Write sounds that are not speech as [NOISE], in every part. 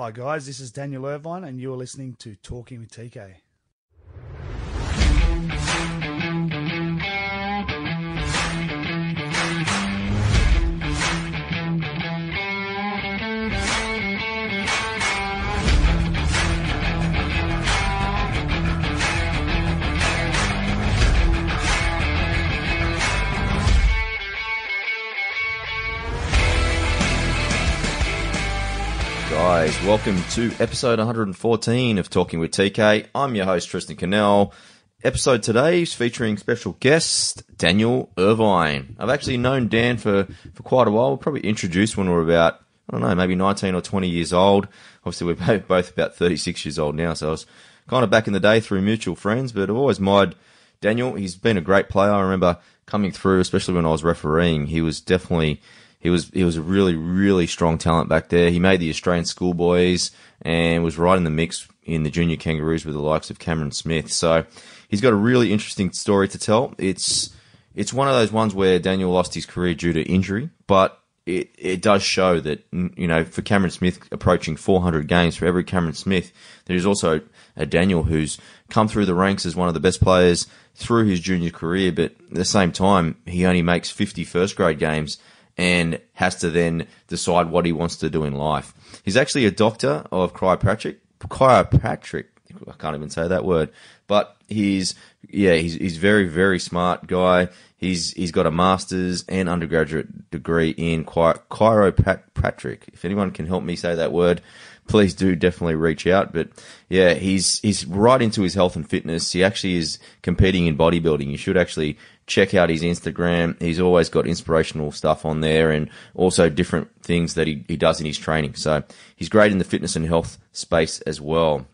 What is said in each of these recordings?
Hi, guys, this is Daniel Irvine, and you're listening to Talking with TK. Guys, welcome to episode 114 of Talking with TK. I'm your host, Tristan Cannell. Episode today is featuring special guest Daniel Irvine. I've actually known Dan for, for quite a while. We're probably introduced when we were about, I don't know, maybe 19 or 20 years old. Obviously, we're both- both about 36 years old now, so I was kind of back in the day through mutual friends, but I've always admired Daniel. He's been a great player. I remember coming through, especially when I was refereeing. He was definitely he was he was a really really strong talent back there. He made the Australian schoolboys and was right in the mix in the junior Kangaroos with the likes of Cameron Smith. So he's got a really interesting story to tell. It's it's one of those ones where Daniel lost his career due to injury, but it, it does show that you know for Cameron Smith approaching 400 games for every Cameron Smith, there's also a Daniel who's come through the ranks as one of the best players through his junior career, but at the same time he only makes 50 first grade games and has to then decide what he wants to do in life. He's actually a doctor of chiropractic. Chiropractic. I can't even say that word. But he's yeah, he's he's very very smart guy. He's he's got a master's and undergraduate degree in chi- chiropractic. If anyone can help me say that word, please do definitely reach out. But yeah, he's he's right into his health and fitness. He actually is competing in bodybuilding. You should actually check out his Instagram. He's always got inspirational stuff on there and also different things that he, he does in his training. So he's great in the fitness and health space as well.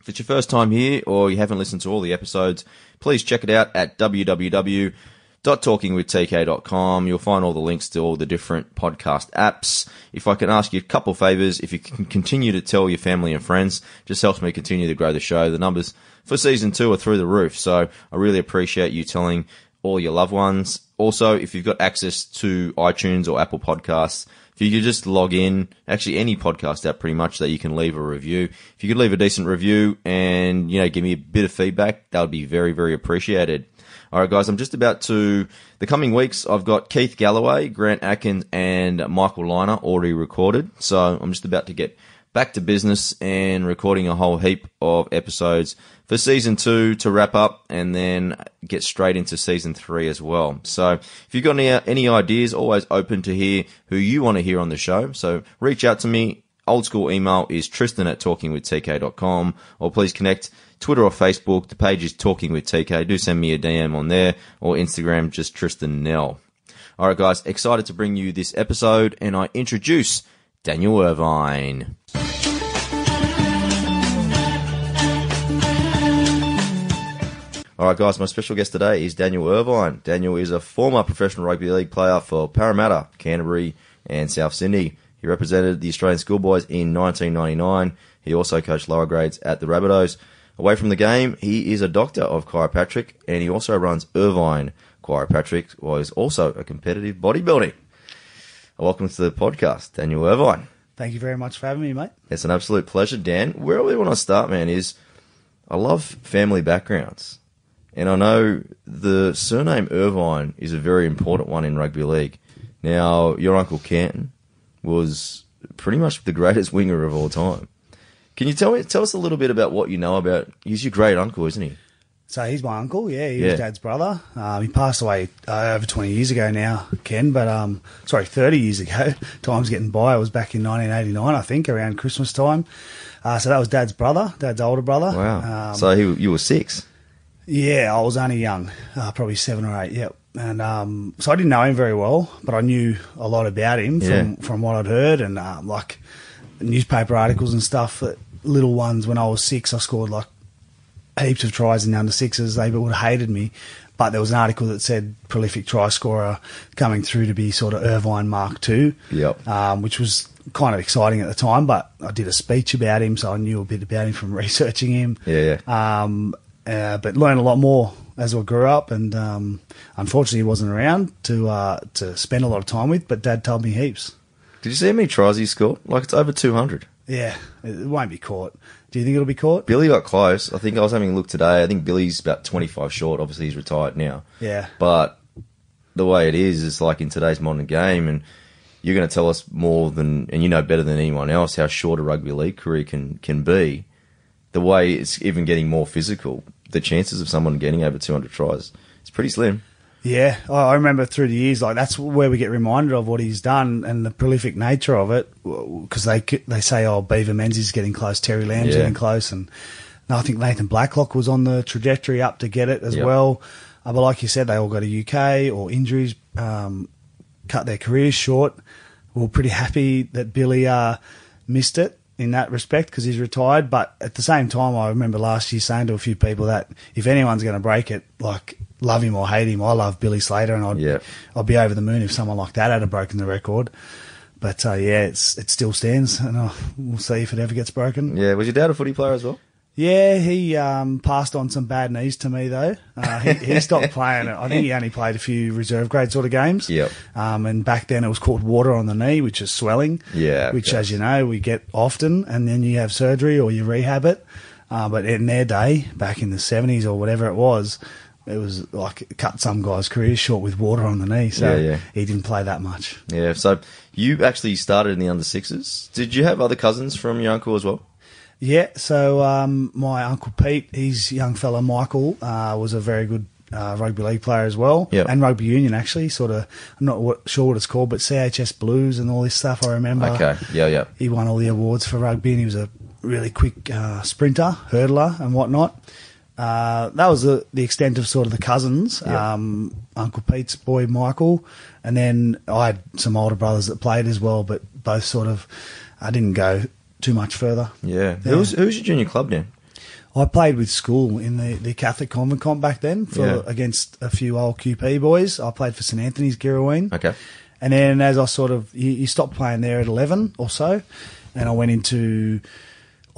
If it's your first time here or you haven't listened to all the episodes, please check it out at www.talkingwithtk.com. You'll find all the links to all the different podcast apps. If I can ask you a couple favors, if you can continue to tell your family and friends, just helps me continue to grow the show. The numbers for season two are through the roof. So I really appreciate you telling all your loved ones. Also, if you've got access to iTunes or Apple Podcasts, if you could just log in, actually any podcast app pretty much that you can leave a review. If you could leave a decent review and, you know, give me a bit of feedback, that would be very, very appreciated. All right, guys, I'm just about to, the coming weeks, I've got Keith Galloway, Grant Atkins, and Michael Liner already recorded. So I'm just about to get back to business and recording a whole heap of episodes for season two to wrap up and then get straight into season three as well. So if you've got any, any ideas, always open to hear who you want to hear on the show. So reach out to me. Old school email is tristan at talkingwithtk.com or please connect Twitter or Facebook. The page is Talking with TK. Do send me a DM on there or Instagram, just Tristan Nell. All right, guys, excited to bring you this episode and I introduce Daniel Irvine. All right, guys, my special guest today is Daniel Irvine. Daniel is a former professional rugby league player for Parramatta, Canterbury, and South Sydney. He represented the Australian schoolboys in 1999. He also coached lower grades at the Rabbitohs. Away from the game, he is a doctor of chiropractic, and he also runs Irvine Chiropractic, while he's also a competitive bodybuilding. Welcome to the podcast, Daniel Irvine. Thank you very much for having me, mate. It's an absolute pleasure, Dan. Where I really want to start, man, is I love family backgrounds. And I know the surname Irvine is a very important one in rugby league. Now, your uncle Canton was pretty much the greatest winger of all time. Can you tell me, tell us a little bit about what you know about? He's your great uncle, isn't he? So he's my uncle, yeah. He Yeah. was dad's brother. Um, he passed away uh, over 20 years ago now, Ken, but um, sorry, 30 years ago. [LAUGHS] Time's getting by. It was back in 1989, I think, around Christmas time. Uh, so that was dad's brother, dad's older brother. Wow. Um, so he, you were six. Yeah, I was only young, uh, probably seven or eight. Yep. And um, so I didn't know him very well, but I knew a lot about him Yeah. from from what I'd heard and um, like newspaper articles and stuff. That little ones when I was six, I scored like heaps of tries in the under sixes. They would have hated me, but there was an article that said prolific try scorer coming through to be sort of Irvine Mark Two. Yep. Um, which was kind of exciting at the time, but I did a speech about him, so I knew a bit about him from [LAUGHS] researching him. Yeah, Um, uh, but learned a lot more as I grew up, and um, unfortunately, he wasn't around to uh, to spend a lot of time with. But Dad told me heaps. Did you see how many tries he scored? Like it's over 200. Yeah, it won't be caught. Do you think it'll be caught? Billy got close. I think I was having a look today. I think Billy's about 25 short. Obviously, he's retired now. Yeah. But the way it is, it's like in today's modern game, and you're going to tell us more than, and you know better than anyone else how short a rugby league career can, can be. The way it's even getting more physical, the chances of someone getting over 200 tries, it's pretty slim. Yeah, I remember through the years, like that's where we get reminded of what he's done and the prolific nature of it. Because they they say, "Oh, Beaver Menzies getting close, Terry Lamb's Yeah. getting close," and no, I think Nathan Blacklock was on the trajectory up to get it as Yep. well. Uh, but like you said, they all go to UK or injuries um, cut their careers short. We We're pretty happy that Billy uh, missed it in that respect because he's retired. But at the same time, I remember last year saying to a few people that if anyone's going to break it, like love him or hate him, I love Billy Slater, and I'd Yeah. I'd be over the moon if someone like that had a broken the record. But uh, yeah, it's it still stands, and uh, we'll see if it ever gets broken. Yeah, was your dad a footy player as well? Yeah, he um, passed on some bad knees to me though. Uh, he, he stopped [LAUGHS] playing it. I think he only played a few reserve grade sort of games. Yep. Um, and back then it was called water on the knee, which is swelling. Yeah, Which, as you know, we get often, and then you have surgery or you rehab it. Uh, but in their day, back in the seventies or whatever it was, it was like cut some guys' careers short with water on the knee. So Yeah, yeah. he didn't play that much. Yeah, so you actually started in the under sixes. Did you have other cousins from your uncle as well? Yeah, so um, my uncle Pete, his young fella Michael, uh, was a very good uh, rugby league player as well, Yep. and rugby union actually. Sort of, I'm not what, sure what it's called, but CHS Blues and all this stuff. I remember. Okay, yeah, yeah. He won all the awards for rugby, and he was a really quick uh, sprinter, hurdler, and whatnot. Uh, that was the, the extent of sort of the cousins. Yeah. Um, Uncle Pete's boy Michael, and then I had some older brothers that played as well, but both sort of I didn't go too much further. Yeah. Yeah. Who was, who was your junior club now? I played with school in the, the Catholic convent comp back then for Yeah. against a few old QP boys. I played for St Anthony's Girraween. Okay. And then as I sort of you, you stopped playing there at eleven or so, and I went into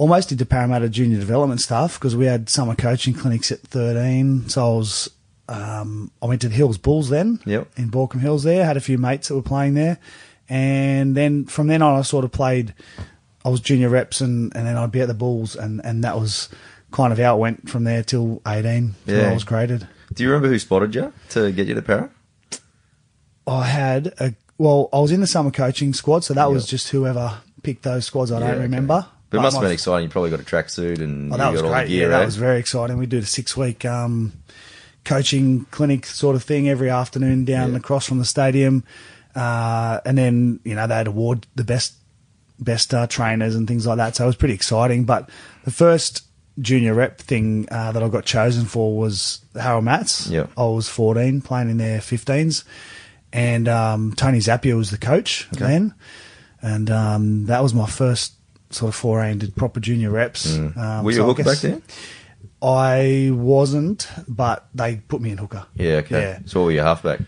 almost into Parramatta junior development stuff because we had summer coaching clinics at thirteen. So I was um, I went to the Hills Bulls then Yep. in Baulkham Hills there. Had a few mates that were playing there, and then from then on I sort of played. I was junior reps and, and then I'd be at the Bulls and, and that was kind of how it went from there till 18 till Yeah. I was graded. Do you remember who spotted you to get you to Parra? I had a well, I was in the summer coaching squad, so that was just whoever picked those squads. I Yeah, don't okay. But it must have been exciting. You probably got a tracksuit and Oh, you that was got all great. the gear, yeah, that eh? was very exciting. We did a six week um, coaching clinic sort of thing every afternoon down Yeah. across from the stadium, uh, and then you know they'd award the best best uh, trainers and things like that. So it was pretty exciting. But the first junior rep thing uh, that I got chosen for was Harold Matts. Yeah. I was 14 playing in their 15s, and um, Tony Zappia was the coach Okay. then, and um, that was my first sort of foray into proper junior reps. Um, Mm. Were you so hooker back then? I wasn't, but they put me in hooker. Yeah, okay. Yeah. So what were you halfback?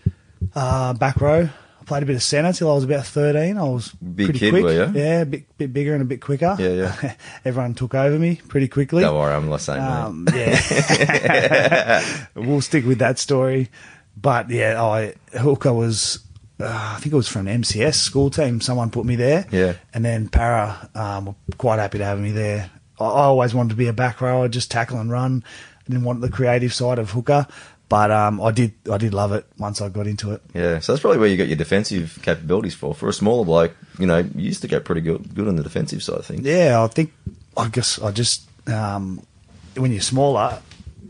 Uh, back row. I played a bit of centre till I was about 13. I was Big pretty kid, quick. were you? Yeah, a bit, bit bigger and a bit quicker. Yeah, yeah. [LAUGHS] Everyone took over me pretty quickly. Don't worry, I'm not saying Um, yeah. [LAUGHS] we'll stick with that story. But yeah, I hooker was, uh, I think it was from MCS school team. Someone put me there. Yeah. And then Parra um, were quite happy to have me there. I, I always wanted to be a back rower, just tackle and run. I didn't want the creative side of hooker. But um, I did, I did love it once I got into it. Yeah, so that's probably where you got your defensive capabilities for. For a smaller bloke, you know, you used to get pretty good, good on the defensive side of things. Yeah, I think I guess I just um, when you're smaller,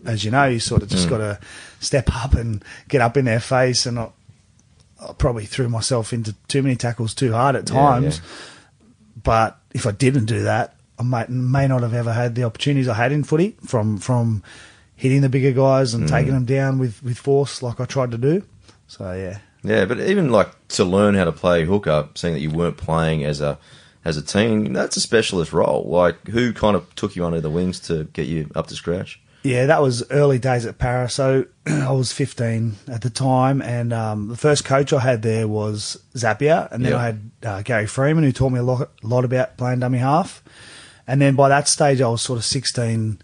as you know, you sort of Mm. just got to step up and get up in their face. And I, I probably threw myself into too many tackles too hard at times. yeah. But if I didn't do that, I may, may not have ever had the opportunities I had in footy from from hitting the bigger guys Mm. and taking them down with, with force like I tried to do. So yeah. Yeah, but even like to learn how to play hooker, seeing that you weren't playing as a as a team, that's a specialist role. Like who kind of took you under the wings to get you up to scratch? Yeah, that was early days at Parra. So [CLEARS THROAT] I was 15 at the time, and um, the first coach I had there was Zappia, and then Yeah. I had uh, Gary Freeman, who taught me a lot, lot about playing dummy half. And then by that stage, I was sort of 16,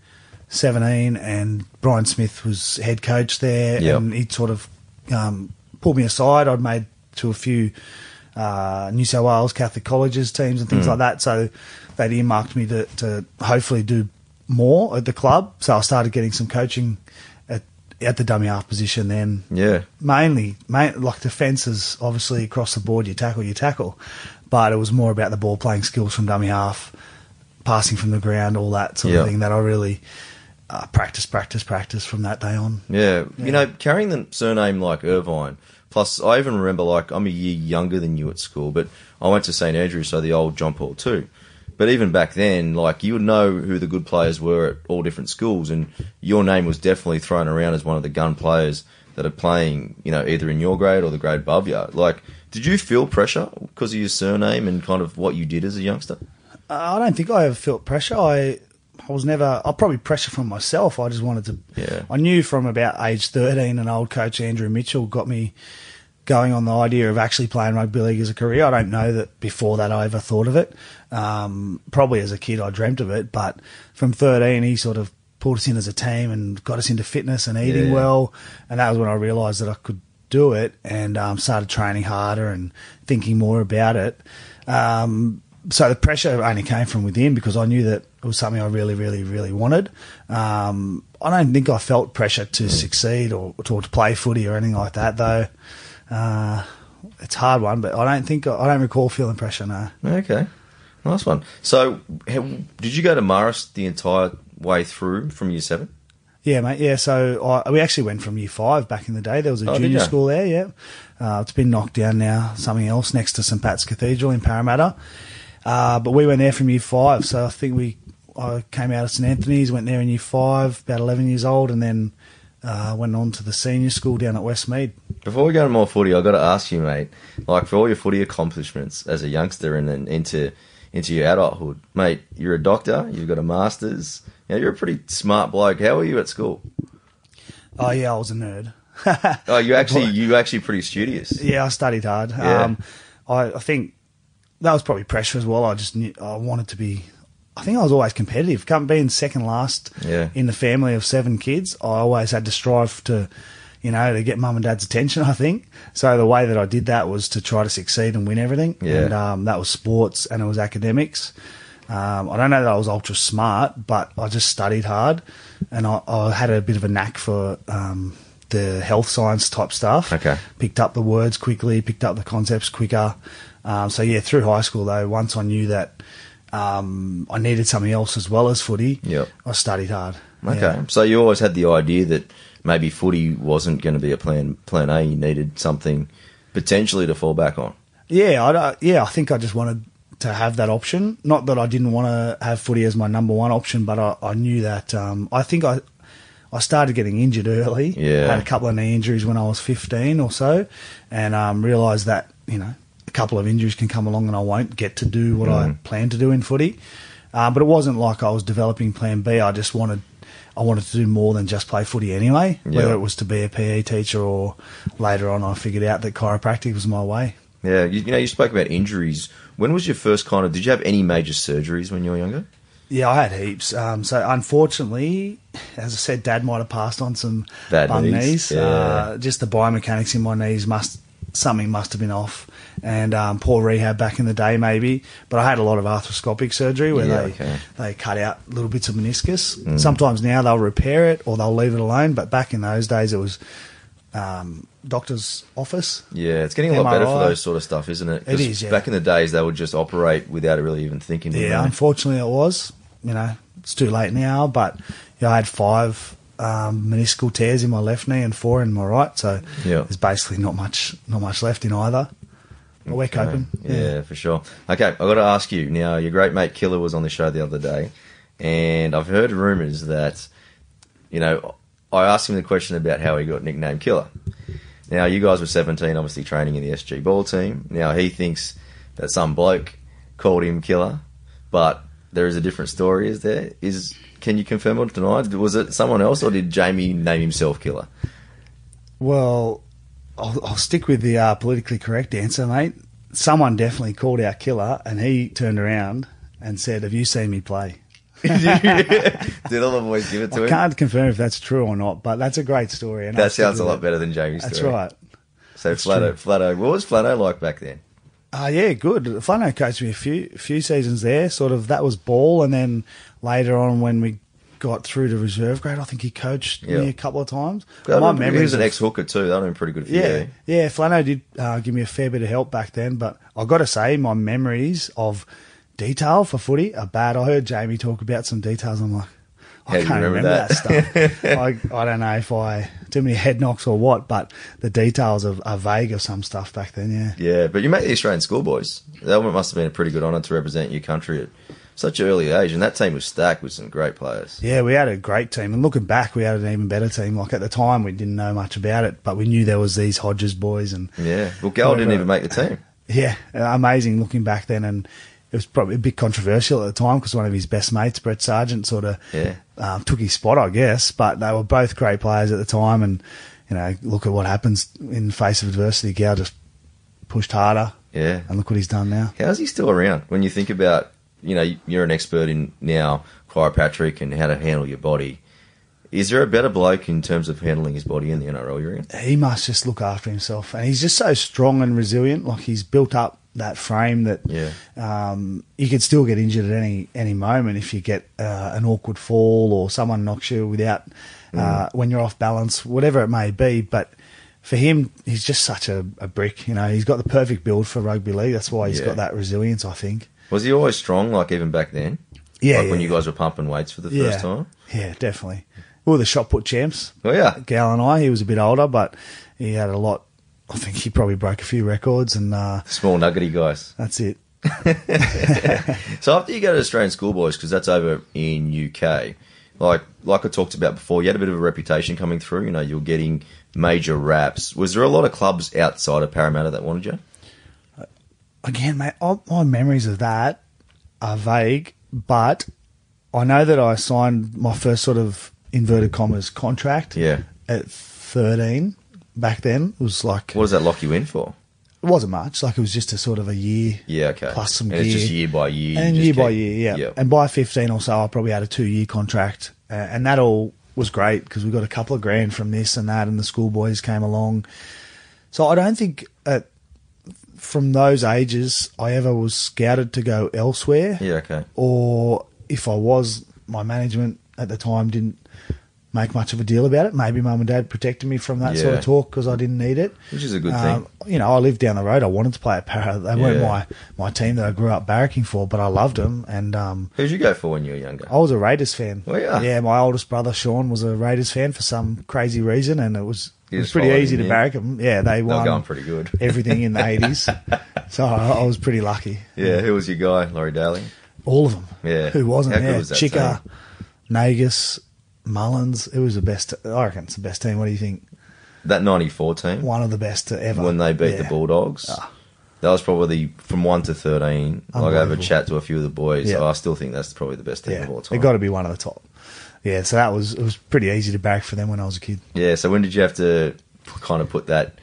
17, and Brian Smith was head coach there, Yep. and he'd sort of um, pulled me aside. I'd made to a few uh, New South Wales Catholic colleges teams and things like that. So they'd earmarked me to, to hopefully do more at the club. So I started getting some coaching at at the dummy half position then Yeah. mainly, main, like defences, obviously across the board. You tackle, you tackle, but it was more about the ball playing skills from dummy half, passing from the ground, all that sort Yeah. of thing that I really uh, practice, practice, practice from that day on. Yeah, you know, carrying the surname like Irvine. Plus, I even remember like I'm a year younger than you at school, but I went to St Andrews, so the old John Paul too. But even back then, like you would know who the good players were at all different schools, and your name was definitely thrown around as one of the gun players that are playing, you know, either in your grade or the grade above you. Like, did you feel pressure because of your surname and kind of what you did as a youngster? Uh, I don't think I ever felt pressure. I I was never. I probably pressure from myself. I just wanted to. Yeah. I knew from about age thirteen, an old coach Andrew Mitchell got me going on the idea of actually playing rugby league as a career. I don't know that before that I ever thought of it. Um, probably as a kid I dreamt of it, but from thirteen he sort of pulled us in as a team and got us into fitness and eating Yeah. well, and that was when I realised that I could do it and um, started training harder and thinking more about it. Um, so the pressure only came from within because I knew that it was something I really, really, really wanted. Um, I don't think I felt pressure to succeed or, or to play footy or anything like that, though. Uh, it's a hard one, but I don't think I don't recall feeling pressure. No. Okay, nice one. So, how, did you go to Marist the entire way through from year seven? Yeah, mate. Yeah, so I, we actually went from year five back in the day. There was a Oh, junior school there. Yeah, uh, it's been knocked down now. Something else next to St Pat's Cathedral in Parramatta. Uh, but we went there from year five. So I think we I came out of St Anthony's, went there in year five, about eleven years old, and then uh, went on to the senior school down at Westmead. Before we go to more footy, I've got to ask you, mate. Like for all your footy accomplishments as a youngster and then into into your adulthood, mate. You're a doctor. You've got a master's. You know, you're a pretty smart bloke. How were you at school? Oh yeah, I was a nerd. Oh, you [LAUGHS] actually you actually pretty studious. Yeah, I studied hard. Yeah. Um, I, I think that was probably pressure as well. I just knew I wanted to be. I think I was always competitive. Come being second last Yeah. in the family of seven kids, I always had to strive to, you know, to get mum and dad's attention. [LAUGHS] I think so. The way that I did that was to try to succeed and win everything. Yeah. And um, that was sports and it was academics. Um, I don't know that I was ultra smart, but I just studied hard, and I, I had a bit of a knack for um, the health science type stuff Okay. picked up the words quickly, picked up the concepts quicker. Um, so yeah, through high school though, once I knew that um, I needed something else as well as footy, Yep. I studied hard. Okay, Yeah. so you always had the idea that maybe footy wasn't going to be a plan. Plan A. You needed something potentially to fall back on. Yeah, I, yeah, I think I just wanted to have that option. Not that I didn't want to have footy as my number one option, but I, I knew that. Um, I think I I started getting injured early. Yeah. had a couple of knee injuries when I was fifteen or so, and um, realised that you know a couple of injuries can come along and I won't get to do what I plan to do in footy. Uh, but it wasn't like I was developing Plan B. I just wanted. I wanted to do more than just play footy anyway, whether it was to be a PE teacher or later on I figured out that chiropractic was my way. Yeah, you, you know, you spoke about injuries. When was your first kind of? Did you have any major surgeries when you were younger? Yeah, I had heaps. Um, so unfortunately, as I said, Dad might have passed on some Bad bum knees, knees. yeah. Uh, just the biomechanics in my knees must something must have been off, and um, poor rehab back in the day maybe. But I had a lot of arthroscopic surgery where Yeah, they okay. Mm. they cut out little bits of meniscus. Sometimes now they'll repair it or they'll leave it alone. But back in those days, it was um, doctor's office. Yeah, it's getting a lot better for those sort of stuff, isn't it? It is. yeah. Back in the days, they would just operate without really even thinking. Yeah, unfortunately, it was. You know, it's too late now, but yeah, I had five um, meniscal tears in my left knee and four in my right, so Yeah. there's basically not much, not much left in either. But we're coping. Yeah, for sure. Okay, I've got to ask you now. Your great mate Killer was on the show the other day, and I've heard rumours that, you know, I asked him the question about how he got nicknamed Killer. Now, you guys were 17, obviously training in the SG ball team. Now, he thinks that some bloke called him Killer, but there is a different story, is there? Is Can you confirm or deny? Was it someone else, or did Jamie name himself Killer? Well, I'll, I'll stick with the uh, politically correct answer, mate. Someone definitely called out Killer, and he turned around and said, "Have you seen me play?" [LAUGHS] did all the boys give it to him? I him? can't confirm if that's true or not, but that's a great story. And I'll That stick sounds a with lot it. better than Jamie's story. That's story. right. So That's Flatto. Flatto, what was Flatto like back then? Uh, yeah, good. Flano coached me a few few seasons there. Sort of that was ball, and then later on when we got through to reserve grade, I think he coached Yeah. me a couple of times. My would've he was an ex hooker too. That would been pretty good for yeah, you. yeah. Flano did uh, give me a fair bit of help back then, but I got to say, my memories of detail for footy are bad. I heard Jamie talk about some details. I'm like, I can't remember remember, that? that, stuff. [LAUGHS] I, I don't know if I too many head knocks or what, but the details are, are vague of some stuff back then. Yeah, Yeah, but you made the Australian schoolboys. That must have been a pretty good honour to represent your country at such an early age, and that team was stacked with some great players. yeah. We had a great team, and looking back, we had an even better team. Like at the time, we didn't know much about it, but we knew there was these Hodges boys and Yeah, well, Gal didn't even make the team. [LAUGHS] Yeah, amazing looking back then, and it was probably a bit controversial at the time because one of his best mates, Brett Sargent, sort of Yeah. um, took his spot, I guess. But they were both great players at the time, and you know, look at what happens in the face of adversity. Gal just pushed harder, Yeah. and look what he's done now. How's he still around? When you think about, you know, you're an expert in now chiropractic and how to handle your body. Is there a better bloke in terms of handling his body in the NRL you're in? He must just look after himself, and he's just so strong and resilient. Like he's built up that frame that Yeah. um, you could still get injured at any any moment if you get uh, an awkward fall or someone knocks you without uh, when you're off balance, whatever it may be. But for him, he's just such a, a brick. You know, he's got the perfect build for rugby league. That's why he's Yeah. got that resilience. I think. Was he always strong, like even back then? Yeah, Like yeah, when you guys were pumping weights for the yeah, first time? yeah, definitely. We were the shot put champs. Oh, yeah. Gal and I. He was a bit older, but he had a lot. I think he probably broke a few records, and uh, Small nuggety guys. that's it. [LAUGHS] So after you go to Australian schoolboys, because that's over in UK, like like I talked about before, you had a bit of a reputation coming through. You know, you're getting major raps. Was there a lot of clubs outside of Parramatta that wanted you? Again, mate, all, my memories of that are vague, but I know that I signed my first sort of inverted commas contract Yeah. at 13 back then. It was like, What does that lock you in for? it wasn't much, like it was just a sort of a year. Yeah, okay. Plus some and it's just year by year. And year by year, yeah. And by 15 or so, I probably had a two year contract. Uh, and that all was great because we got a couple of grand from this and that, and the schoolboys came along. So I don't think at, from those ages I ever was scouted to go elsewhere. yeah, okay. Or if I was, my management at the time didn't make much of a deal about it. Maybe mum and dad protected me from that sort of talk because I didn't need it. Which is a good Um, thing. You know, I lived down the road. I wanted to play at Parra. They weren't my, my team that I grew up barracking for, but I loved them. And um, Who'd you go for when you were younger? I was a Raiders fan. Oh, yeah? Yeah, my oldest brother Sean was a Raiders fan for some crazy reason, and it was it was pretty easy to barrack them. Yeah, they They were won going pretty good. [LAUGHS] everything in the eighties, so I, I was pretty lucky. Yeah, who was your guy? Laurie Daley? All of them. Yeah. Who wasn't? How good yeah. was that Chica, Nagus, Mullins. It was the best. I reckon it's the best team. What do you think? That 94 team, One of the best ever. when they beat Yeah. the Bulldogs. Ah. That was probably from 1 to 13. Like, I have a chat to a few of the boys. Yeah. I still think that's probably the best team Yeah, of all time. it got to be one of the top. Yeah, so that was it was pretty easy to barrack for them when I was a kid. Yeah, so when did you have to kind of put that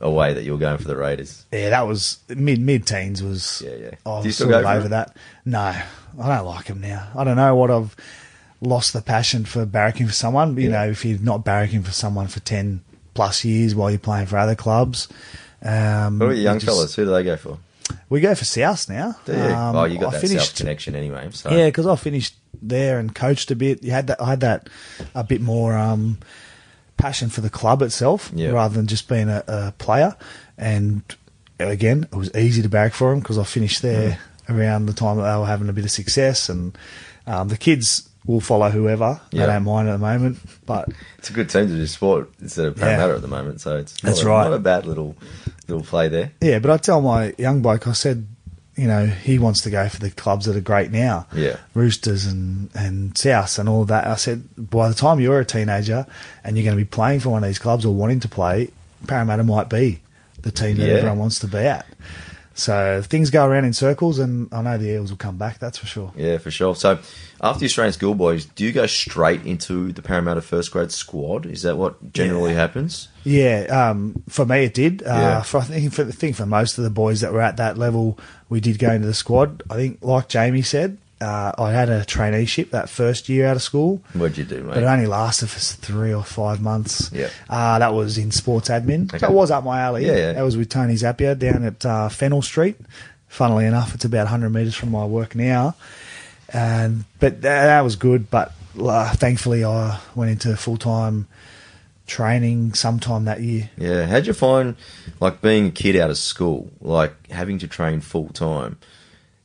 away that you were going for the Raiders? Yeah, that was mid mid teens was. Yeah, yeah. I Do you still sort go of over it? that. No, I don't like him now. I don't know what I've lost the passion for barracking for someone. You Yeah. know, if you're not barracking for someone for ten plus years while you're playing for other clubs. Um, What about your young just- fellas? Who do they go for? We go for South now. Do you? Um, oh, you got I that finished, South connection anyway. So. Yeah, because I finished there and coached a bit. You had that. I had that a bit more um, passion for the club itself rather than just being a, a player. And again, it was easy to barrack for them because I finished there Mm. around the time that they were having a bit of success. And um, the kids will follow whoever. Yeah. They don't mind at the moment, but It's a good team to do sport instead of Parramatta Yeah. at the moment. So it's That's not a, right. not a bad little little play there. yeah. But I tell my young bloke, I said, you know, he wants to go for the clubs that are great now. Yeah. Roosters and, and South and all that. I said, by the time you're a teenager and you're going to be playing for one of these clubs or wanting to play, Parramatta might be the team that Yeah. everyone wants to be at. So things go around in circles, and I know the Eels will come back. That's for sure. Yeah, for sure. So after the Australian schoolboys, do you go straight into the Parramatta first grade squad? Is that what generally Yeah. happens? Yeah, um, for me it did. Uh, For I think for, I think for most of the boys that were at that level, we did go into the squad. I think, like Jamie said, uh, I had a traineeship that first year out of school, What'd you do, mate? but it only lasted for three or five months. Yeah. Uh, that was in sports admin. Okay. That was up my alley. Yeah, yeah. That was with Tony Zappia down at uh, Fennell Street. Funnily enough, it's about 100 metres from my work now. And But that, that was good, but uh, thankfully I went into full-time training sometime that year. Yeah. How'd you find, like, being a kid out of school, like, having to train full time?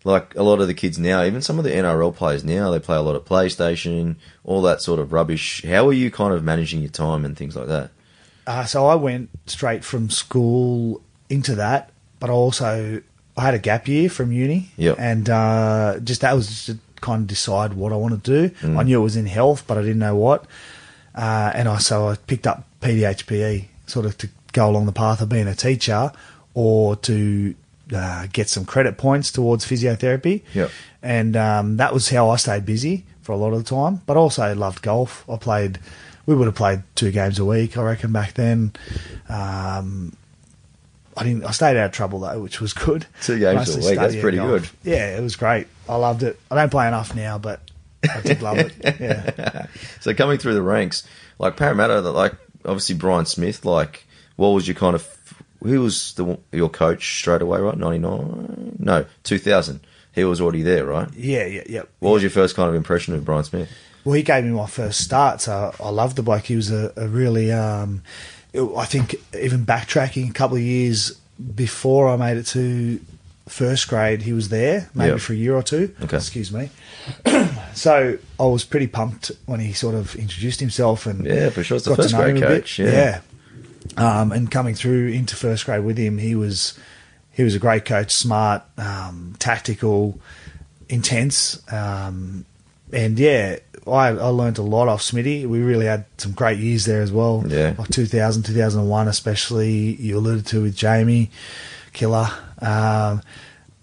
Like, a lot of the kids now, even some of the NRL players now, they play a lot of PlayStation, all that sort of rubbish. How are you kind of managing your time and things like that? Uh, so I went straight from school into that, but I also I had a gap year from uni, Yep. and uh, just that was just to kind of decide what I want to do. Mm. I knew it was in health, but I didn't know what, uh, and I so I picked up PDHPE sort of to go along the path of being a teacher or to uh, get some credit points towards physiotherapy. Yep. And um, that was how I stayed busy for a lot of the time. But also loved golf. I played, we would have played two games a week, I reckon, back then. Um, I didn't. I stayed out of trouble though, which was good. Two games a week, that's pretty golf. good. Yeah, it was great. I loved it. I don't play enough now, but I did love it. [LAUGHS] Yeah. [LAUGHS] So coming through the ranks, like Parramatta, like obviously Brian Smith, like what was your kind of he was the your coach straight away, right? Ninety nine, no, two thousand. He was already there, right? Yeah, yeah, yeah. What was your first kind of impression of Brian Smith? Well, he gave me my first start, so I loved the bloke. He was a, a really, um, I think, even backtracking a couple of years before I made it to first grade, he was there, maybe Yep. for a year or two. Okay. Excuse me. [CLEARS THROAT] so I was pretty pumped when he sort of introduced himself and Yeah, for sure. It's the got to first know grade him a bit. coach. Yeah. Yeah. Um, and coming through into first grade with him, he was he was a great coach, smart, um, tactical, intense, um, and yeah, I, I learned a lot off Smitty. We really had some great years there as well. Yeah. like 2000, 2001 especially. You alluded to with Jamie, Killer. Um,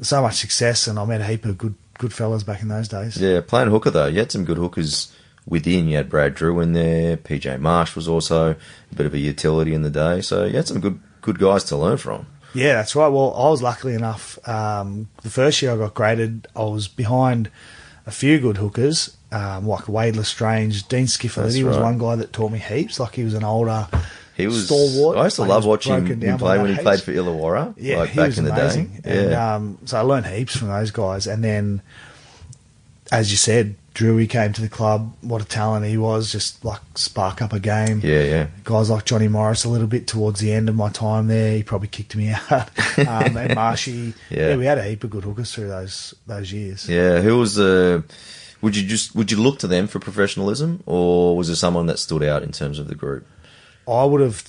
so much success, and I met a heap of good good fellas back in those days. Yeah, playing hooker though, you had some good hookers within. You had Brad Drew in there. PJ Marsh was also a bit of a utility in the day. So you had some good good guys to learn from. Yeah, that's right. Well, I was lucky enough. Um, the first year I got graded, I was behind a few good hookers, um, like Wade Lestrange. Dean Schifilliti That's was one guy that taught me heaps. Like he was an older He was. stalwart. I used to Like, love watching him play when he that played for Illawarra. Yeah, like he back was in the amazing. day. And yeah, um, so I learned heaps from those guys. And then, as you said, Drewy came to the club. What a talent he was! Just like spark up a game. yeah, yeah. Guys like Johnny Morris a little bit towards the end of my time there. He probably kicked me [LAUGHS] out. um, and [LAUGHS] Marshy. Yeah. Yeah. we had a heap of good hookers through those those years. Yeah, who was the? would you just would you look to them for professionalism, or was there someone that stood out in terms of the group? I would have,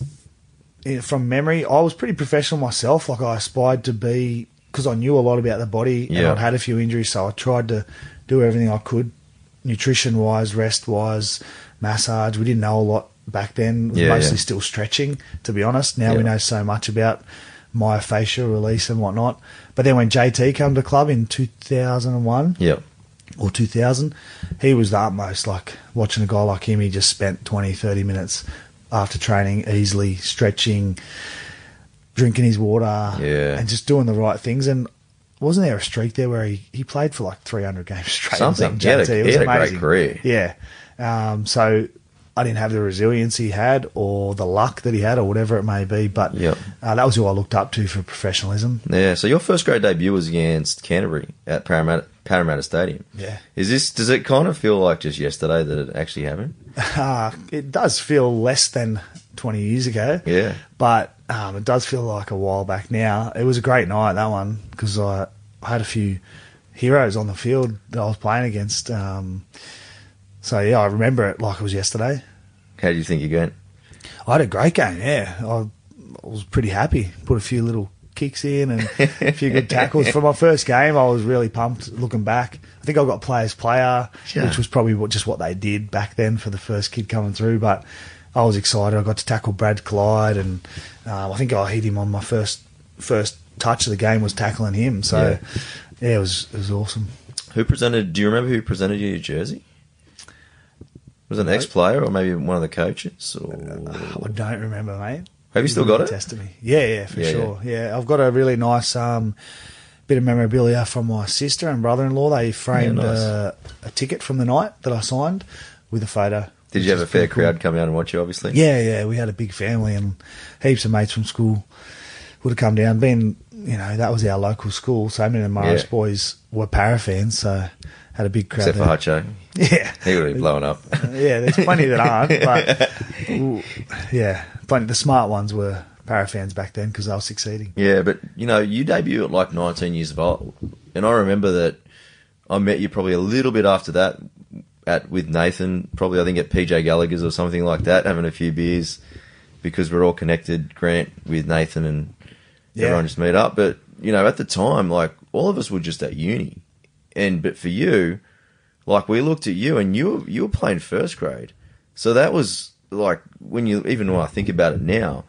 from memory, I was pretty professional myself. Like I aspired to be because I knew a lot about the body and I'd had a few injuries, so I tried to do everything I could, nutrition wise, rest wise, massage. We didn't know a lot back then. Yeah, mostly yeah. still stretching, to be honest. Now Yeah. we know so much about myofascial release and whatnot. But then when JT came to club in 2001, Yeah, or 2000 he was the utmost like watching a guy like him he just spent 20 30 minutes after training easily stretching drinking his water Yeah. and just doing the right things and wasn't there a streak there where he, he played for like 300 games straight Something. He had a- he had a great career. yeah um, so I didn't have the resilience he had or the luck that he had or whatever it may be but Yep. uh, that was who I looked up to for professionalism yeah. So your first grade debut was against Canterbury at Parramatta Parramatta Stadium. Yeah. Is this? Does it kind of feel like just yesterday that it actually happened? [LAUGHS] Uh, it does feel less than 20 years ago. Yeah. But um, it does feel like a while back now. It was a great night, that one, because I, I had a few heroes on the field that I was playing against. Um, so, yeah, I remember it like it was yesterday. How do you think you went? I had a great game, yeah. I, I was pretty happy. Put a few little kicks in and a few good [LAUGHS] tackles. For my first game, I was really pumped looking back. I think I got players player, Yeah. which was probably what, just what they did back then for the first kid coming through. But I was excited. I got to tackle Brad Clyde, and um, I think I hit him on my first first touch of the game was tackling him. So yeah, it was it was awesome. Who presented? Do you remember who presented you your jersey? Was an ex-player or maybe one of the coaches? Or I don't remember, mate. have you still got it? Tested me. Yeah, yeah, for Yeah, sure. Yeah. I've got a really nice um, bit of memorabilia from my sister and brother-in-law. They framed nice. uh, a ticket from the night that I signed with a photo. Did you have a fair pretty cool. crowd come out and watch you? Obviously. Yeah, yeah, we had a big family and heaps of mates from school would have come down. Being, you know, that was our local school, so many of the Marist Yeah. boys were Parra fans, so had a big crowd. Except for there. Hutcho, [LAUGHS] Yeah, he would have been blowing up. [LAUGHS] yeah, there's plenty that aren't, [LAUGHS] but yeah, plenty. The smart ones were Parra fans back then because they were succeeding. Yeah, but you know, you debut at like 19 years of old, and I remember that I met you probably a little bit after that at with Nathan, probably I think at PJ Gallagher's or something like that, having a few beers because we're all connected. Grant with Nathan and Yeah. everyone just meet up. But you know, at the time, like all of us were just at uni, and but for you, like we looked at you and you were, you were playing first grade, so that was like when you even when I think about it now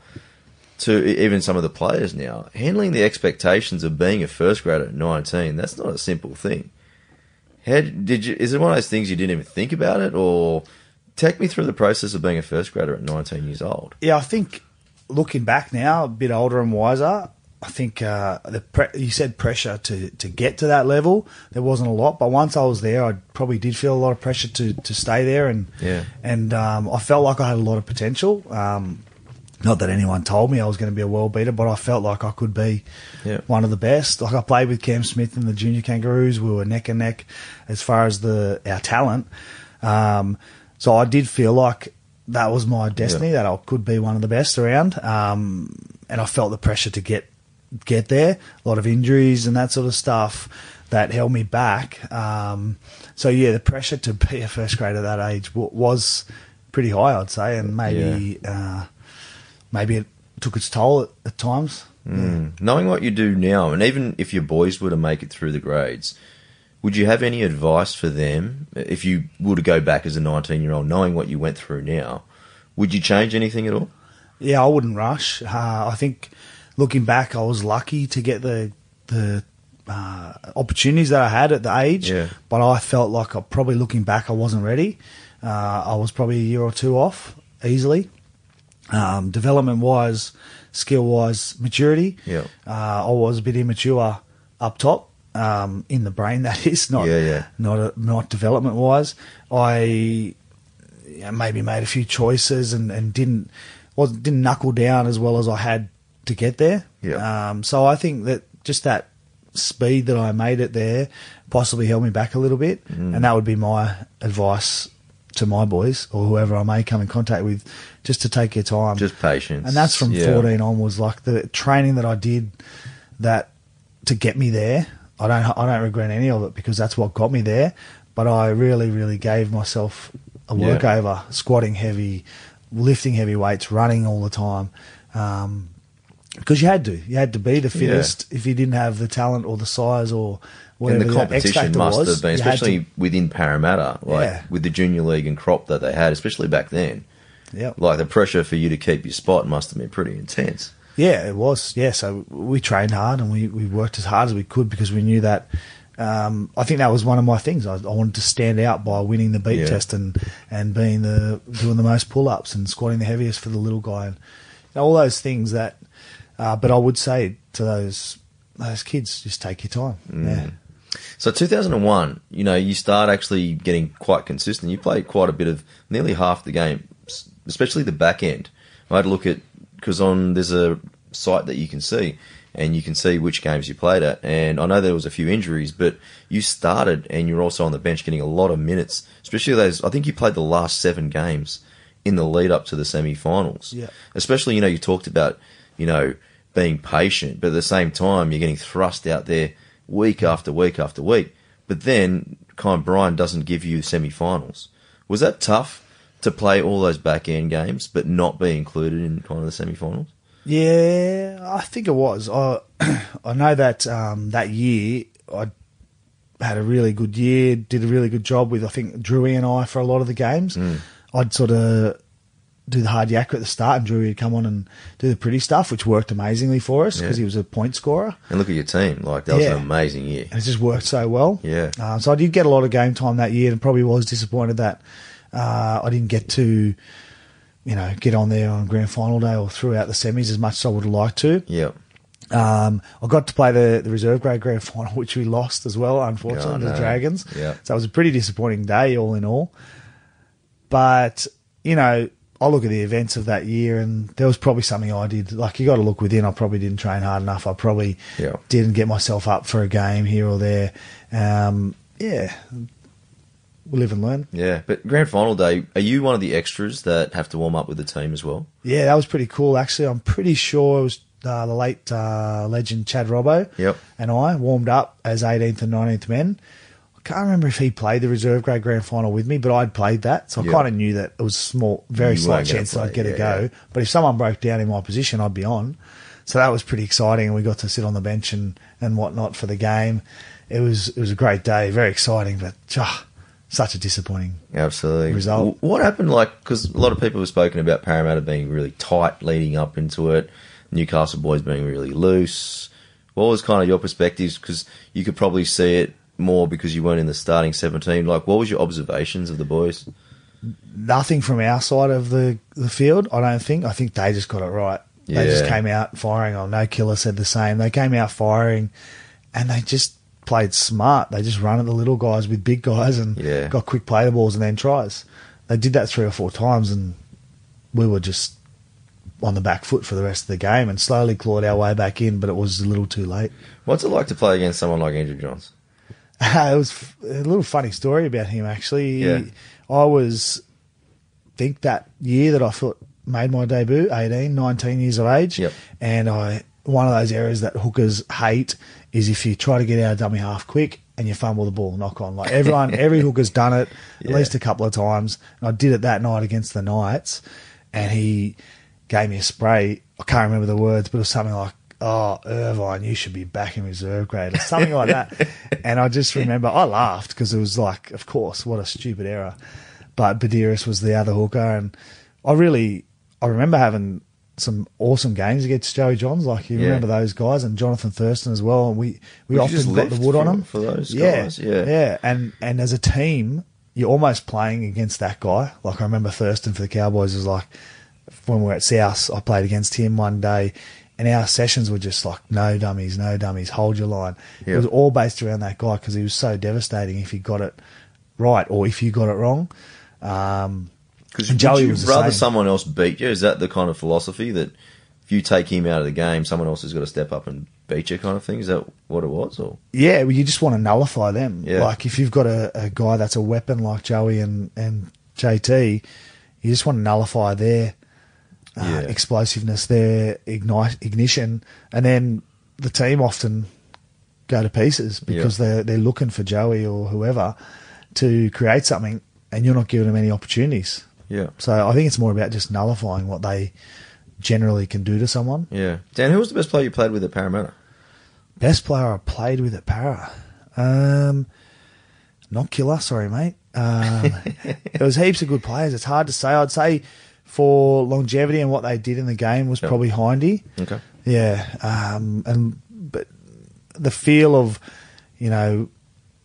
to even some of the players now, handling the expectations of being a first grader at 19, that's not a simple thing. How did you, is it one of those things you didn't even think about it or take me through the process of being a first grader at 19 years old? Yeah, I think looking back now, a bit older and wiser, I think uh, the pre- you said pressure to, to get to that level. There wasn't a lot, but once I was there, I probably did feel a lot of pressure to, to stay there, and Yeah. and um, I felt like I had a lot of potential. Um, not that anyone told me I was going to be a world beater, but I felt like I could be Yeah. one of the best. Like I played with Cam Smith and the junior Kangaroos. We were neck and neck as far as the our talent. Um, so I did feel like that was my destiny that I could be one of the best around. Um, and I felt the pressure to get get there. A lot of injuries and that sort of stuff that held me back. Um, so yeah, the pressure to be a first grader at that age w- was pretty high, I'd say, and maybe uh, maybe it took its toll at, at times. Mm. Knowing what you do now, and even if your boys were to make it through the grades, would you have any advice for them if you were to go back as a 19 year old, knowing what you went through now? Would you change anything at all? Yeah, I wouldn't rush. Uh, I think looking back, I was lucky to get the the uh, opportunities that I had at the age. Yeah. But I felt like I probably looking back, I wasn't ready. Uh, I was probably a year or two off easily. Um, development wise, skill wise, maturity. Yeah. Uh, I was a bit immature up top. Um, in the brain, [LAUGHS] that is not Yeah, yeah. not a, not development wise. I maybe made a few choices and, and didn't was didn't knuckle down as well as I had to get there. Yeah. Um, so I think that just that speed that I made it there possibly held me back a little bit, Mm. and that would be my advice to my boys or whoever I may come in contact with, just to take your time. Just patience. and that's from Yeah. 14 onwards. Like the training that I did that to get me there. I don't I don't regret any of it because that's what got me there. But I really, really gave myself a Yeah. workover, squatting heavy, lifting heavy weights, running all the time. Um, because you had to, you had to be the fittest. If you didn't have the talent or the size or whatever and the competition must was, have been, had to- especially within Parramatta, like Yeah. with the junior league and crop that they had, especially back then. Yep. Like the pressure for you to keep your spot must have been pretty intense. Yeah, it was. Yeah, so we trained hard and we, we worked as hard as we could because we knew that. Um, I think that was one of my things. I, I wanted to stand out by winning the beep Yeah. test and, and being the doing the most pull ups and squatting the heaviest for the little guy and you know, all those things that. Uh, but I would say to those those kids, just take your time. Mm. Yeah. So 2001, you know, you start actually getting quite consistent. You played quite a bit of nearly half the game, especially the back end. I had a look at because on there's a site that you can see, and you can see which games you played at. And I know there was a few injuries, but you started and you're also on the bench getting a lot of minutes, especially those. I think you played the last seven games in the lead up to the semi-finals. Yeah. Especially, you know, you talked about, you know, being patient, but at the same time, you're getting thrust out there week after week after week. But then, kind of Brian doesn't give you semi-finals. Was that tough to play all those back end games, but not be included in kind of the semi-finals? Yeah, I think it was. I [CLEARS THROAT] I know that um, that year I had a really good year, did a really good job with I think Drewy and I for a lot of the games. I'd sort of do the hard yakka at the start, and Drewy would come on and do the pretty stuff, which worked amazingly for us because Yeah. he was a point scorer. And look at your team; like that was Yeah. an amazing year. And it just worked so well. Yeah. Uh, so I did get a lot of game time that year, and probably was disappointed that uh, I didn't get to, you know, get on there on grand final day or throughout the semis as much as I would have liked to. Yeah, Um, I got to play the, the reserve grade grand final, [LAUGHS] which we lost as well, unfortunately, Oh, the. Dragons. Yeah. So it was a pretty disappointing day, all in all. But, you know, I look at the events of that year and there was probably something I did. Like, you got to look within. I probably didn't train hard enough. I probably Yeah. didn't get myself up for a game here or there. Um, yeah. We live and learn. Yeah, but grand final day, are you one of the extras that have to warm up with the team as well? Yeah, that was pretty cool. Actually, I'm pretty sure it was uh, the late uh, legend Chad Robbo Yep. and I warmed up as 18th and 19th men. I can't remember if he played the reserve grade grand final with me, but I'd played that, so I Yeah. kind of knew that it was a small, very You slight chance that I'd get a go. yeah. But if someone broke down in my position, I'd be on. So that was pretty exciting, and we got to sit on the bench and, and whatnot for the game. It was it was a great day, very exciting, but ah, such a disappointing Absolutely. Result. What happened? Like, because a lot of people have spoken about Parramatta being really tight leading up into it, Newcastle boys being really loose. What was kind of your perspectives? Because you could probably see it more because you weren't in the starting seventeen. Like, what was your observations of the boys? nothing from our side of the, the field, I don't think. I think they just got it right. They just came out firing on. No killer said the same. They came out firing and they just played smart. They just run at the little guys with big guys and Yeah. got quick play the balls and then tries. They did that three or four times and we were just on the back foot for the rest of the game and slowly clawed our way back in, but it was a little too late. What's it like to play against someone like Andrew Johns? [LAUGHS] it was a little funny story about him actually. Yeah. I was think that year that I thought made my debut, 18, 19 years of age. Yep. And I one of those areas that hookers hate is if you try to get out of dummy half quick and you fumble the ball, knock on. Like everyone [LAUGHS] every hooker's done it at Yeah. least a couple of times. And I did it that night against the Knights and he gave me a spray. I can't remember the words, but it was something like Oh, Irvine, you should be back in reserve grade or something like that. [LAUGHS] And I just remember I laughed because it was like, of course, what a stupid error. But Buderus was the other hooker, and I really, I remember having some awesome games against Joey Johns. Like you Yeah. remember those guys, and Jonathan Thurston as well. And we we Would often got the wood on for- them for those yeah, guys? Yeah. yeah. And and as a team, you're almost playing against that guy. Like I remember Thurston for the Cowboys was like when we were at South, I played against him one day. And our sessions were just like, no dummies, no dummies, hold your line. Yeah. It was all based around that guy because he was so devastating if he got it right or if you got it wrong. Um, Because Joey would you was rather someone else beat you? Is that the kind of philosophy that if you take him out of the game, someone else has got to step up and beat you, kind of thing? Is that what it was? Or yeah, well, you just want to nullify them. Yeah. Like if you've got a, a guy that's a weapon like Joey and, and JT, you just want to nullify their uh, Yeah. explosiveness, their ignite ignition, and then the team often go to pieces because they're they're looking for Joey or whoever to create something, and you're not giving them any opportunities. Yeah, So I think it's more about just nullifying what they generally can do to someone. yeah. Dan, who was the best player you played with at Parramatta? Best player I played with at Para. Um, not killer, sorry, mate. Um, [LAUGHS] there was heaps of good players. It's hard to say. I'd say for longevity and what they did in the game was Yep. probably Hindy. Okay, Yeah, um, and but the feel of you know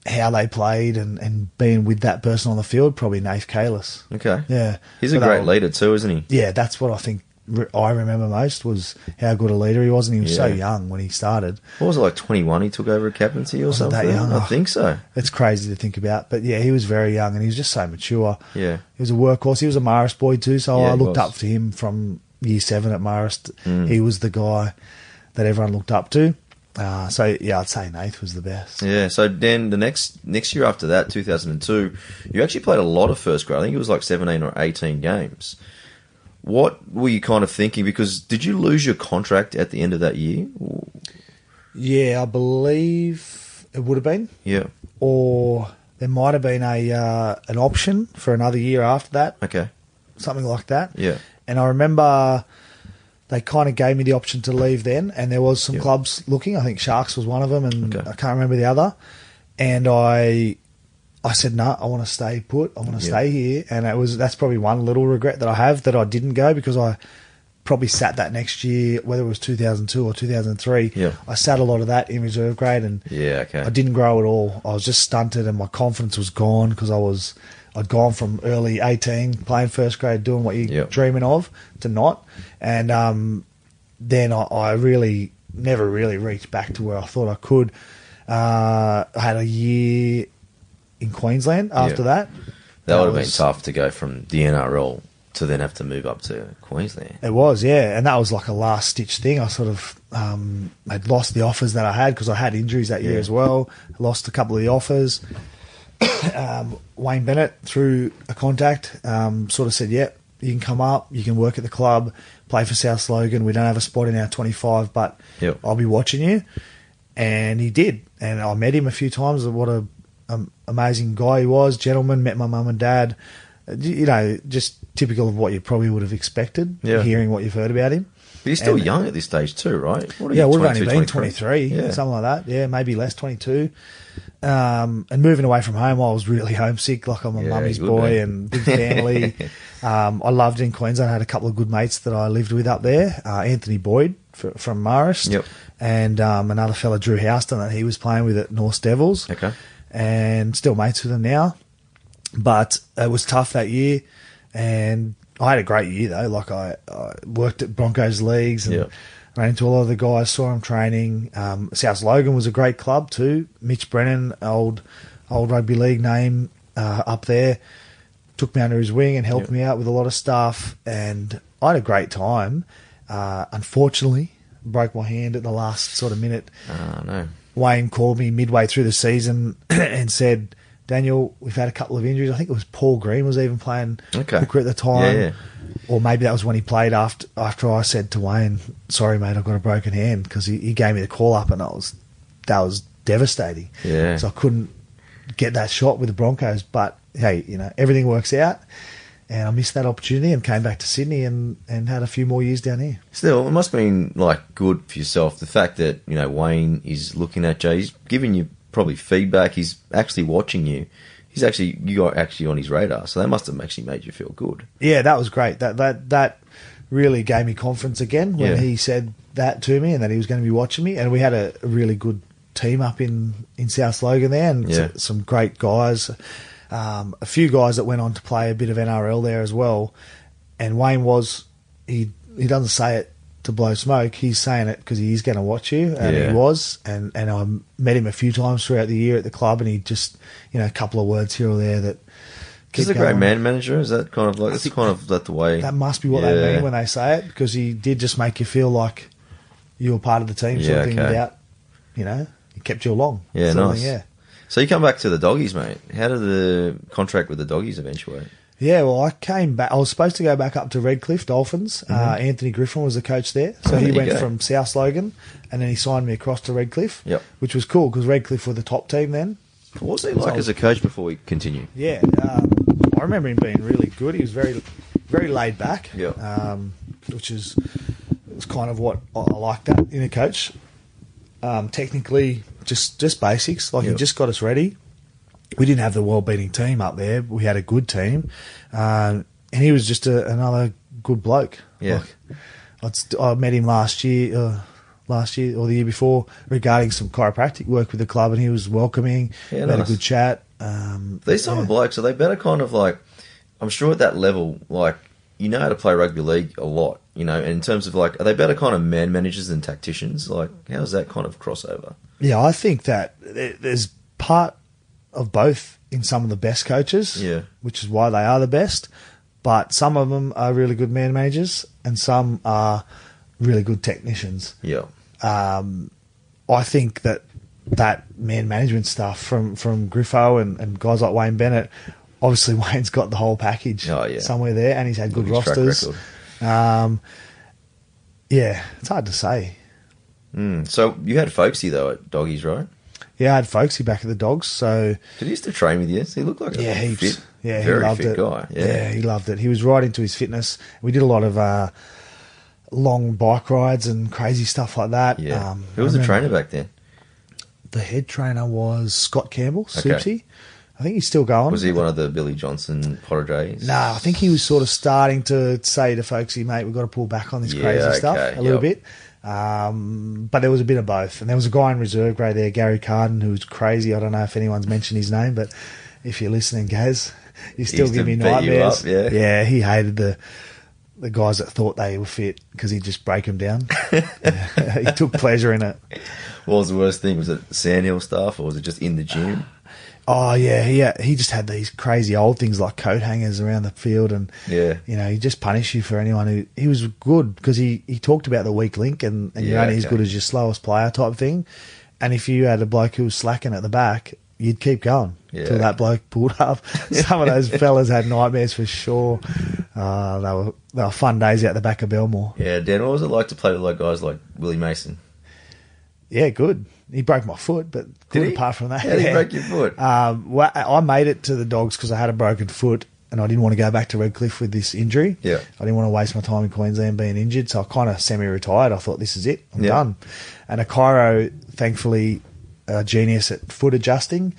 how they played and, and being with that person on the field probably Nath Cayless. okay. Yeah, He's a But they great were- leader too, isn't he? Yeah, that's what I think. I remember most was how good a leader he was, and he was so young when he started. What was it like? Twenty one. He took over a captaincy or Was it that something. young? I think so. It's crazy to think about, but yeah, he was very young and he was just so mature. Yeah. He was a workhorse. He was a Marist boy too, so Yeah, I looked up to him from year seven at Marist. Mm. He was the guy that everyone looked up to. Uh, so yeah, I'd say Nath was the best. Yeah. So then the next next year after that, two thousand and two, you actually played a lot of first grade. I think it was like seventeen or eighteen games. What were you kind of thinking? Because did you lose your contract at the end of that year? Yeah, I believe it would have been, Yeah. or there might have been a uh, an option for another year after that, Okay. something like that. Yeah. And I remember they kind of gave me the option to leave then, and there was some Yeah. clubs looking. I think Sharks was one of them, and Okay. I can't remember the other. And I, I said no, I want to stay put. I want to Yeah. stay here, and it was that's probably one little regret that I have that I didn't go because I probably sat that next year, whether it was 2002 or 2003. Yeah. I sat a lot of that in reserve grade, and Yeah. Okay. I didn't grow at all. I was just stunted, and my confidence was gone because I was I'd gone from early eighteen playing first grade, doing what you're Yep. dreaming of, to not, and um, then I, I really never really reached back to where I thought I could. Uh, I had a year in Queensland after Yeah. that. That would have been tough to go from the NRL to then have to move up to Queensland. It was, yeah, and that was like a last stitch thing. I sort of um, I'd lost the offers that I had because I had injuries that year Yeah. as well. I lost a couple of the offers. [COUGHS] um, Wayne Bennett, through a contact, um, sort of said, "Yep, you can come up. You can work at the club, play for South Logan. We don't have a spot in our 25, but Yep. I'll be watching you." And he did, and I met him a few times. What a um, amazing guy he was, gentleman. Met my mum and dad. Uh, You know, just typical of what you probably would have expected, Yeah. hearing what you've heard about him. But you're still And- young at this stage too, right? Yeah, you, would have 22, only been 23? 23, Yeah. something like that. Yeah, maybe less, 22. Um, and moving away from home, I was really [LAUGHS] homesick. Like I'm a Yeah, mummy's boy be. and big family. [LAUGHS] um, I loved in Queensland. I had a couple of good mates that I lived with up there. Uh, Anthony Boyd fr from Marist. Yep. And um, another fella, Drew Houston, that he was playing with at North Devils. Okay. And still mates with him now. But it was tough that year. And I had a great year, though. Like I, I worked at Broncos leagues and Yep. Ran into a lot of the guys, saw them training. Um, South Logan was a great club too. Mitch Brennan, old old rugby league name uh, up there, took me under his wing and helped Yep. me out with a lot of stuff. And I had a great time. Uh, unfortunately, broke my hand at the last sort of minute. Ah, no. Wayne called me midway through the season [CLEARS THROAT] and said, Daniel, we've had a couple of injuries. I think it was Paul Green was even playing Okay. hooker at the time. Yeah, yeah. Or maybe that was when he played after after I said to Wayne, sorry, mate, I've got a broken hand because he, he gave me the call up and I was, that was devastating. Yeah. So I couldn't get that shot with the Broncos. But hey, you know, everything works out. And I missed that opportunity and came back to Sydney and, and had a few more years down here. Still, it must have been like good for yourself. The fact that you know Wayne is looking at you, he's giving you probably feedback. He's actually watching you. He's actually you are actually on his radar. So that must have actually made you feel good. Yeah, that was great. That that that really gave me confidence again when Yeah. he said that to me and that he was going to be watching me. And we had a, a really good team up in in South Logan there, and Yeah. s- some great guys. Um, a few guys that went on to play a bit of NRL there as well. And Wayne was he he doesn't say it to blow smoke. He's saying it because he's going to watch you, and Yeah. he was. And and I met him a few times throughout the year at the club, and he just you know a couple of words here or there that. He's a great man manager. Is that kind of like that's kind of that the way? That must be what Yeah. they mean when they say it, because he did just make you feel like you were part of the team, sort Yeah, of thing. okay. Without, you know, he kept you along. Yeah, nice. thing, yeah, So you come back to the doggies, mate. How did the contract with the doggies eventuate? Yeah. Well, I came back. I was supposed to go back up to Redcliffe Dolphins. Uh, Anthony Griffin was the coach there, so Mm-hmm. Oh, he there went from South Logan, and then he signed me across to Redcliffe. Yep. which was cool because Redcliffe were the top team then. What was he like So- as a coach before we continue? Yeah, um, I remember him being really good. He was very, very laid back. Yeah. Um, which is was kind of what I like that in a coach. Um, technically, just just basics. Like Yeah. he just got us ready. We didn't have the world beating team up there. We had a good team, um, and he was just a, another good bloke. Yeah. Like, I met him last year. Uh, Last year or the year before, regarding some chiropractic work with the club, and he was welcoming. Yeah, we had a good chat. Um, These type yeah. of blokes are they better kind of like? I'm sure at that level, like you know how to play rugby league a lot, you know. And in terms of like, are they better kind of man managers than tacticians? Like, how's that kind of crossover? Yeah, I think that there's part of both in some of the best coaches, Yeah. which is why they are the best. But some of them are really good man managers, and some are really good technicians. Yeah, Um, I think that that man management stuff from from Griffo and, and guys like Wayne Bennett, obviously [LAUGHS] Wayne's got the whole package Oh, yeah. somewhere there, and he's had good Look at his track rosters. Um, yeah, it's hard to say. Mm. So you had Folksy though at doggies, right? Yeah, I had Folksy back at the Dogs, so Did he used to train with you? He looked like a Yeah, heaps. fit, yeah, very he loved fit it. guy. Yeah. he loved it. He was right into his fitness. We did a lot of uh, long bike rides and crazy stuff like that. Yeah. Um, Who was the trainer back then? The head trainer was Scott Campbell, Okay. Soupsy. I think he's still going. Was he one of the Billy Johnson Potter Jays? Nah, I think he was sort of starting to say to folksy, mate, we've got to pull back on this Yeah, crazy stuff okay, a little bit. Um, but there was a bit of both. And there was a guy in reserve grade there, Gary Carden, who was crazy. I don't know if anyone's mentioned his name, but if you're listening, Gaz, you still give me nightmares. up, yeah. yeah, he hated the the guys that thought they were fit because he'd just break them down. [LAUGHS] [LAUGHS] he took pleasure in it. What was the worst thing? Was it sandhill stuff, or was it just in the gym? Oh yeah, he had, he just had these crazy old things like coat hangers around the field, and Yeah. you know he just punished you for anyone who he was good because he, he talked about the weak link and, and you're Yeah, only as okay. good as your slowest player type thing, and if you had a bloke who was slacking at the back, you'd keep going Yeah. till that bloke pulled up. [LAUGHS] Some of those [LAUGHS] fellas had nightmares for sure. Uh, they were they were fun days out the back of Belmore. Yeah, Dan, what was it like to play with like guys like Willie Mason? Yeah, good. He broke my foot, but good he? apart from that. How did he yeah. break your foot? Um, well, I made it to the dogs because I had a broken foot and I didn't want to go back to Redcliffe with this injury. Yeah. I didn't want to waste my time in Queensland being injured, so I kind of semi-retired. I thought this is it, I'm Yeah. done. And a chiro, thankfully, a genius at foot adjusting,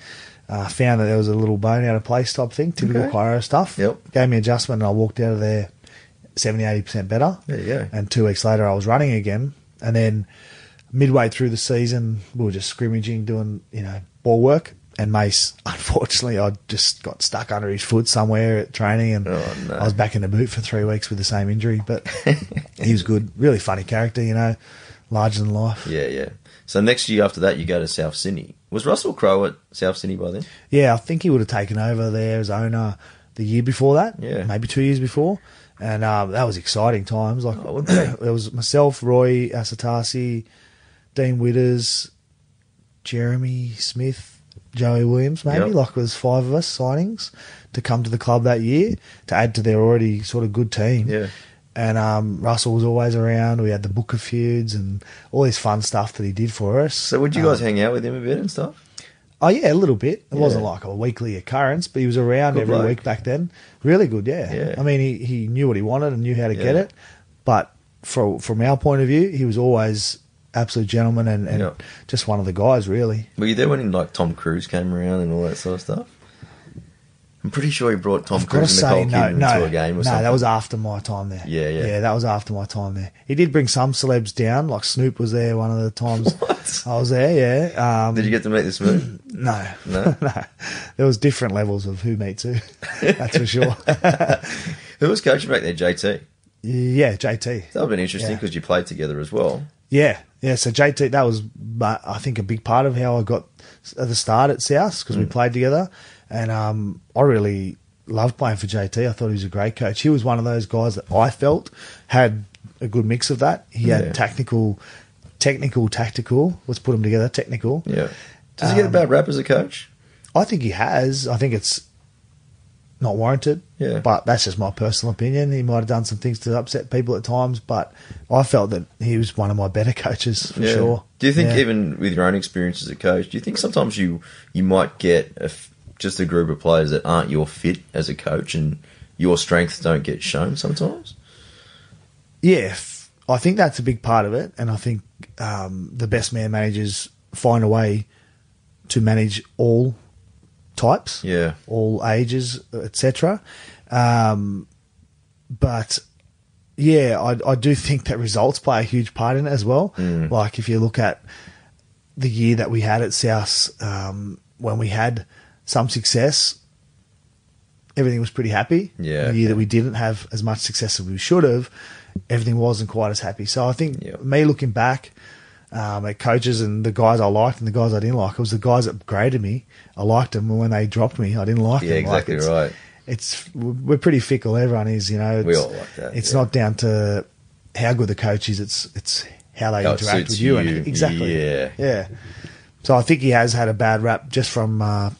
uh, found that there was a little bone out of place type thing, typical Okay. chiro stuff. Yep. Gave me adjustment and I walked out of there 70, 80% better. There you go. And two weeks later, I was running again. And then midway through the season, we were just scrimmaging, doing you know ball work. And Mace, [LAUGHS] unfortunately, I just got stuck under his foot somewhere at training, and Oh, no. I was back in the boot for three weeks with the same injury. But [LAUGHS] he was good, really funny character, you know, larger than life. Yeah, yeah. So next year after that, you go to South Sydney. Was Russell Crowe at South Sydney by then? Yeah, I think he would have taken over there as owner the year before that. Yeah. maybe two years before, and um, that was exciting times. Like Oh, it [CLEARS THROAT] there was myself, Roy Asotasi, Dean Widders, Jeremy Smith, Joey Williams, maybe. Yep. Like it was five of us signings to come to the club that year to add to their already sort of good team. Yeah. And um, Russell was always around. We had the Booker feuds and all this fun stuff that he did for us. So would you guys Um, hang out with him a bit and stuff? Oh yeah, a little bit. It wasn't like a weekly occurrence, but he was around Good every bloke. week back then. Really good, yeah. Yeah. I mean, he, he knew what he wanted and knew how to get it. But from from our point of view, he was always absolute gentleman and, and Yeah. just one of the guys, really. Were you there when like Tom Cruise came around and all that sort of stuff? I'm pretty sure he brought Tom I've got to Cruise and Nicole no, Kidman no, to a game or something. no, something. that was after my time there. Yeah, yeah. yeah. That was after my time there. He did bring some celebs down, like Snoop was there one of the times [LAUGHS] What? I was there. Yeah. Um, Did you get to meet the Smooth? [CLEARS THROAT] No, No? [LAUGHS] no. There was different levels of who meets who. [LAUGHS] That's for sure. Who was coaching back there? JT. yeah, JT. That would have been interesting Yeah. because you played together as well. Yeah, yeah. So JT, that was, I think, a big part of how I got at the start at South because Mm. we played together, and um, I really loved playing for JT. I thought he was a great coach. He was one of those guys that I felt had a good mix of that. He Yeah. had technical, technical, tactical. Let's put them together. Technical. Yeah. Does he get a Um, bad rap as a coach? I think he has. I think it's not warranted. Yeah. But that's just my personal opinion. He might have done some things to upset people at times, but I felt that he was one of my better [LAUGHS] coaches for Yeah. sure. Do you think Yeah. even with your own experience as a coach, do you think sometimes you you might get a just a group of players that aren't your fit as a coach and your strengths don't get shown sometimes? Yeah, I think that's a big part of it, and I think um, the best man managers find a way to manage all types, Yeah. all ages, etc. Um, but yeah, I, I do think that results play a huge part in it as well. Mm. Like if you look at the year that we had at South, um, when we had some success, everything was pretty happy. Yeah, The year that we didn't have as much success as we should have, everything wasn't quite as happy. So I think Yeah. me looking back um, at coaches and the guys I liked and the guys I didn't like, it was the guys that graded me. I liked them, and when they dropped me, I didn't like Yeah, them. Like, exactly it's- right. It's we're pretty fickle. Everyone is, you know. It's, We all like that, It's yeah. not down to how good the coach is. It's it's how they How interact with you. you. And, exactly. Yeah. Yeah. So I think he has had a bad rap just from uh,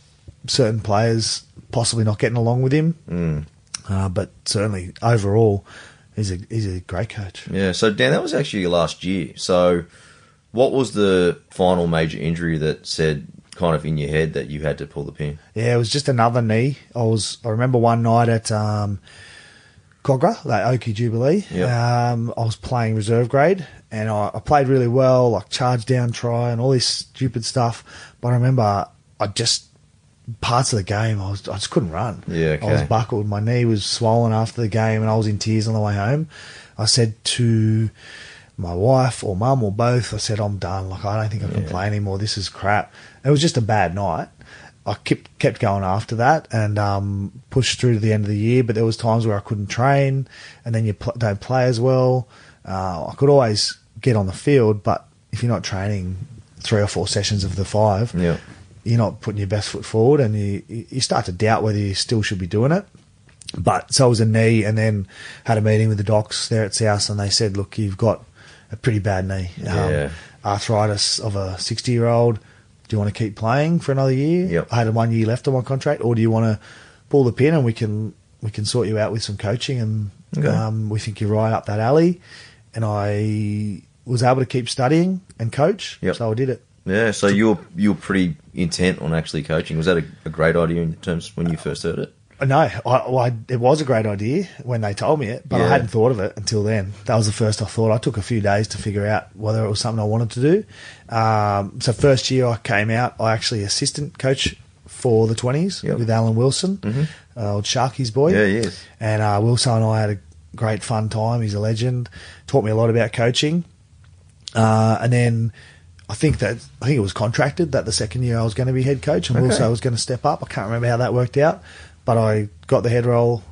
certain players possibly not getting along with him. Mm. Uh, but certainly overall, he's a he's a great coach. Yeah. So Dan, that was actually your last year. So, what was the final major injury that said kind of in your head that you had to pull the pin? Yeah, it was just another knee. I was. I remember one night at um, Kogarah, that OKI Jubilee. Yep. Um, I was playing reserve grade, and I, I played really well, like charge down try and all this stupid stuff. But I remember I just parts of the game I was I just couldn't run. Yeah, I was buckled. My knee was swollen after the game, and I was in tears on the way home. I said to my wife or mum or both, I said, I'm done. Like, I don't think I can Yeah. play anymore. This is crap. It was just a bad night. I kept kept going after that and um, pushed through to the end of the year. But there was times where I couldn't train, and then you pl- don't play as well. Uh, I could always get on the field, but if you're not training three or four sessions of the five, Yeah. you're not putting your best foot forward, and you you start to doubt whether you still should be doing it. But so it was a knee, and then had a meeting with the docs there at South, and they said, "Look, you've got a pretty bad knee, Yeah. arthritis of a 60 year old. Do you want to keep playing for another year? Yep. I had one year left on my contract, or do you want to pull the pin and we can we can sort you out with some coaching, and Okay. um, we think you're right up that alley." And I was able to keep studying and coach, Yep. so I did it. Yeah, so you were you were pretty intent on actually coaching. Was that a, a great idea in terms when you first heard it? No, I, I, it was a great idea when they told me it, but I hadn't thought of it until then. That was the first I thought. I took a few days to figure out whether it was something I wanted to do. Um, so first year I came out, I actually assistant coach for the twenties Yep. with Alan Wilson, Mhm. uh, old Sharky's boy. Yeah, he is. And uh, Wilson and I had a great fun time. He's a legend. Taught me a lot about coaching. Uh, and then I think that I think it was contracted that the second year I was going to be head coach, and Okay. Wilson was going to step up. I can't remember how that worked out, but I got the head role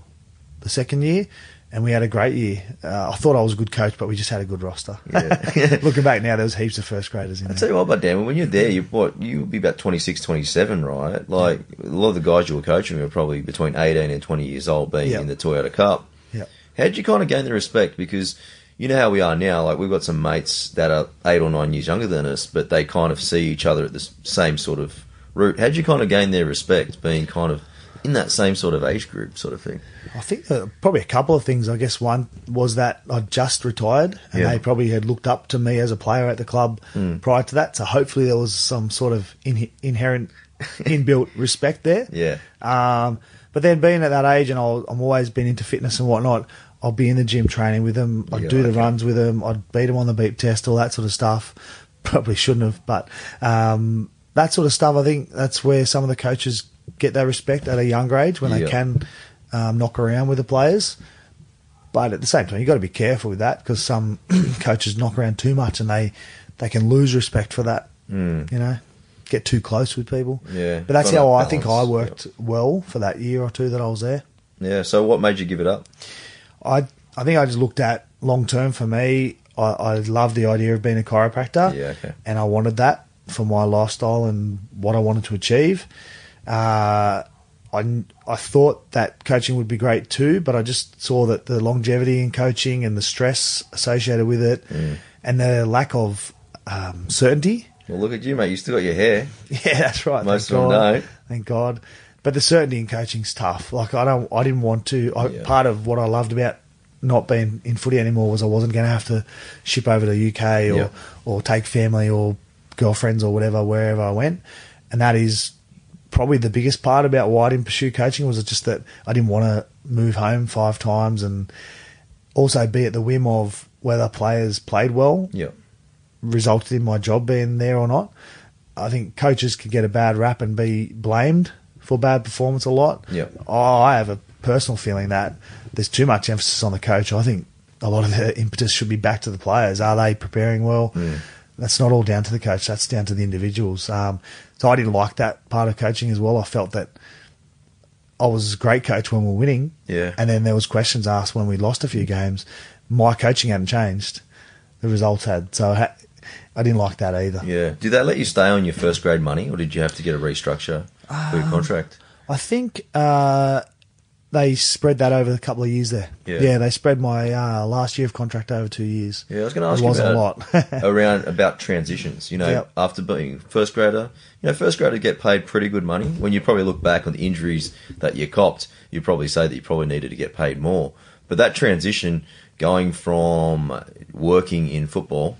the second year, and we had a great year. Uh, I thought I was a good coach, but we just had a good roster. Yeah. [LAUGHS] Looking back now, there was heaps of first graders in I there. tell you what, but Dan, when you're there, you what you would be about 26, 27, right? Like a lot of the guys you were coaching were probably between eighteen and twenty years old, being Yeah. in the Toyota Cup. Yeah. How did you kind of gain the respect? Because you know how we are now. Like we've got some mates that are eight or nine years younger than us, but they kind of see each other at the s- same sort of route. How would you kind of gain their respect, being kind of in that same sort of age group, sort of thing? I think uh, probably a couple of things. I guess one was that I just retired, and Yeah. they probably had looked up to me as a player at the club Mm. prior to that. So hopefully there was some sort of in- inherent, inbuilt [LAUGHS] respect there. Yeah. Um, but then being at that age, and I'll, I'm always been into fitness and whatnot. I'll be in the gym training with them. I'd Yeah, do the okay. runs with them. I'd beat them on the beep test, all that sort of stuff. [LAUGHS] Probably shouldn't have, but um, that sort of stuff. I think that's where some of the coaches get their respect at a younger age when Yeah. they can um, knock around with the players. But at the same time, you've got to be careful with that because some [CLEARS THROAT] coaches knock around too much and they, they can lose respect for that. Mm. You know, get too close with people. Yeah, But that's how that I think I worked well for that year or two that I was there. Yeah. So what made you give it up? I I think I just looked at long term for me. I, I love the idea of being a chiropractor. Yeah, okay. And I wanted that for my lifestyle and what I wanted to achieve. Uh, I, I thought that coaching would be great too, but I just saw that the longevity in coaching and the stress associated with it Mm. and the lack of um, certainty. Well, look at you, mate. You still got your hair. [LAUGHS] Yeah, that's right. Most thank of them don't. Thank God. But the certainty in coaching's tough. Like I don't, I didn't want to. I, Yeah. Part of what I loved about not being in footy anymore was I wasn't going to have to ship over to the UK or Yeah. or take family or girlfriends or whatever wherever I went, and that is probably the biggest part about why I didn't pursue coaching was just that I didn't want to move home five times and also be at the whim of whether players played well Yeah. resulted in my job being there or not. I think coaches can get a bad rap and be blamed for bad performance a lot. Yeah. Oh, I have a personal feeling that there's too much emphasis on the coach. I think a lot of the [LAUGHS] impetus should be back to the players. Are they preparing well? Mm. That's not all down to the coach. That's down to the individuals. Um, so I didn't like that part of coaching as well. I felt that I was a great coach when we were winning, Yeah. and then there was questions asked when we lost a few games. My coaching hadn't changed. The results had. So I, ha- I didn't like that either. Yeah. Did they let you stay on your first grade money, or did you have to get a restructure for Um, your contract? I think uh, they spread that over a couple of years there. Yeah. they spread my uh, last year of contract over two years. Yeah, I was going to It ask you wasn't about a lot. [LAUGHS] around about transitions. You know, Yep. after being first grader, you know, first grader get paid pretty good money. When you probably look back on the injuries that you copped, you probably say that you probably needed to get paid more. But that transition, going from working in football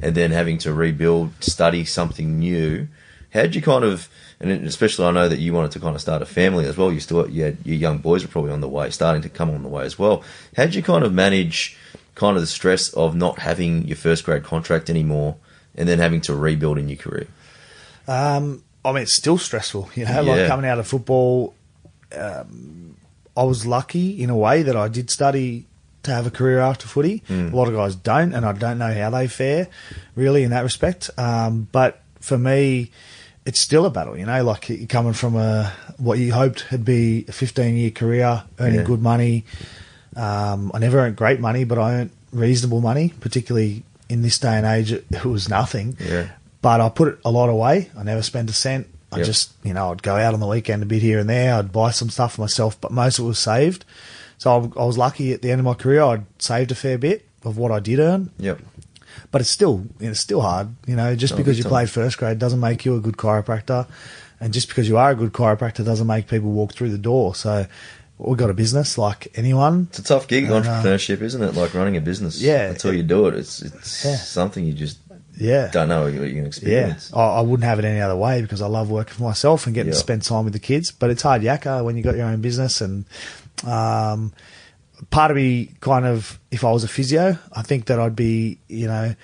and then having to rebuild, study something new, how'd you kind of, and especially I know that you wanted to kind of start a family as well. You still, you had, your young boys were probably on the way, starting to come on the way as well. How'd you kind of manage kind of the stress of not having your first grade contract anymore and then having to rebuild in your career? Um, I mean, it's still stressful. You know, Yeah. like coming out of football, um, I was lucky in a way that I did study to have a career after footy. Mm. A lot of guys don't, and I don't know how they fare really in that respect. Um, but for me, it's still a battle, you know. Like you're coming from a what you hoped had be a 15 year career, earning Yeah. good money. Um, I never earned great money, but I earned reasonable money, particularly in this day and age. It, it was nothing. Yeah. But I put it a lot away. I never spent a cent. I Yep. just, you know, I'd go out on the weekend a bit here and there. I'd buy some stuff for myself, but most of it was saved. So I, I was lucky at the end of my career. I'd saved a fair bit of what I did earn, Yep. But it's still, it's still hard. You know, just Oh, because you played first grade doesn't make you a good chiropractor, and just because you are a good chiropractor doesn't make people walk through the door. So we've got a business like anyone. It's a tough gig, And, uh, entrepreneurship, isn't it? Like running a business. Yeah. Until you do it, it's it's Yeah. something you just Yeah, don't know what you can Yeah, experience. I, I wouldn't have it any other way because I love working for myself and getting Yeah. to spend time with the kids. But it's hard yakka when you got your own business. And um, part of me, kind of, if I was a physio, I think that I'd be, you know,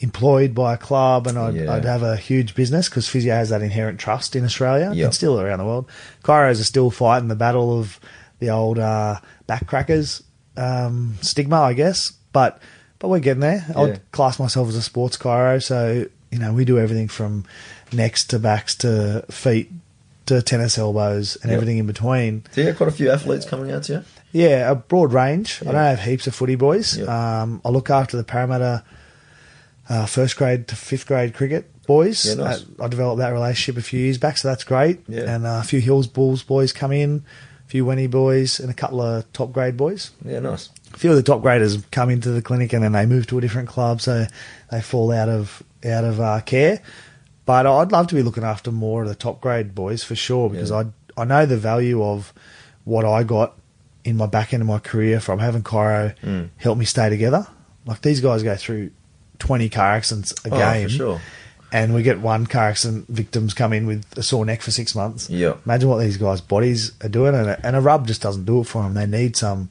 employed by a club and I'd, Yeah. I'd have a huge business because physio has that inherent trust in Australia Yeah. and still around the world. Chiros are still fighting the battle of the old uh, backcrackers um, stigma, I guess. But but we're getting there. Yeah. I'd class myself as a sports chiro, so you know we do everything from necks to backs to feet to tennis elbows and Yep. everything in between. So you got quite a few athletes coming out to you. Yeah, a broad range. I don't have heaps of footy boys. Yep. Um, I look after the Parramatta uh, first grade to fifth grade cricket boys. Yeah, nice. I, I developed that relationship a few years back, so that's great. Yeah. And uh, a few Hills Bulls boys come in, a few Wenny boys, and a couple of top grade boys. Yeah, nice. A few of the top graders come into the clinic and then they move to a different club, so they fall out of out of uh, care. But I'd love to be looking after more of the top grade boys for sure because Yeah. I I know the value of what I got in my back end of my career from having chiro Mm. help me stay together. Like these guys go through twenty car accidents a Oh, game, for sure. and we get one car accident victims come in with a sore neck for six months. Yeah. Imagine what these guys' bodies are doing, and a, and a rub just doesn't do it for them. They need some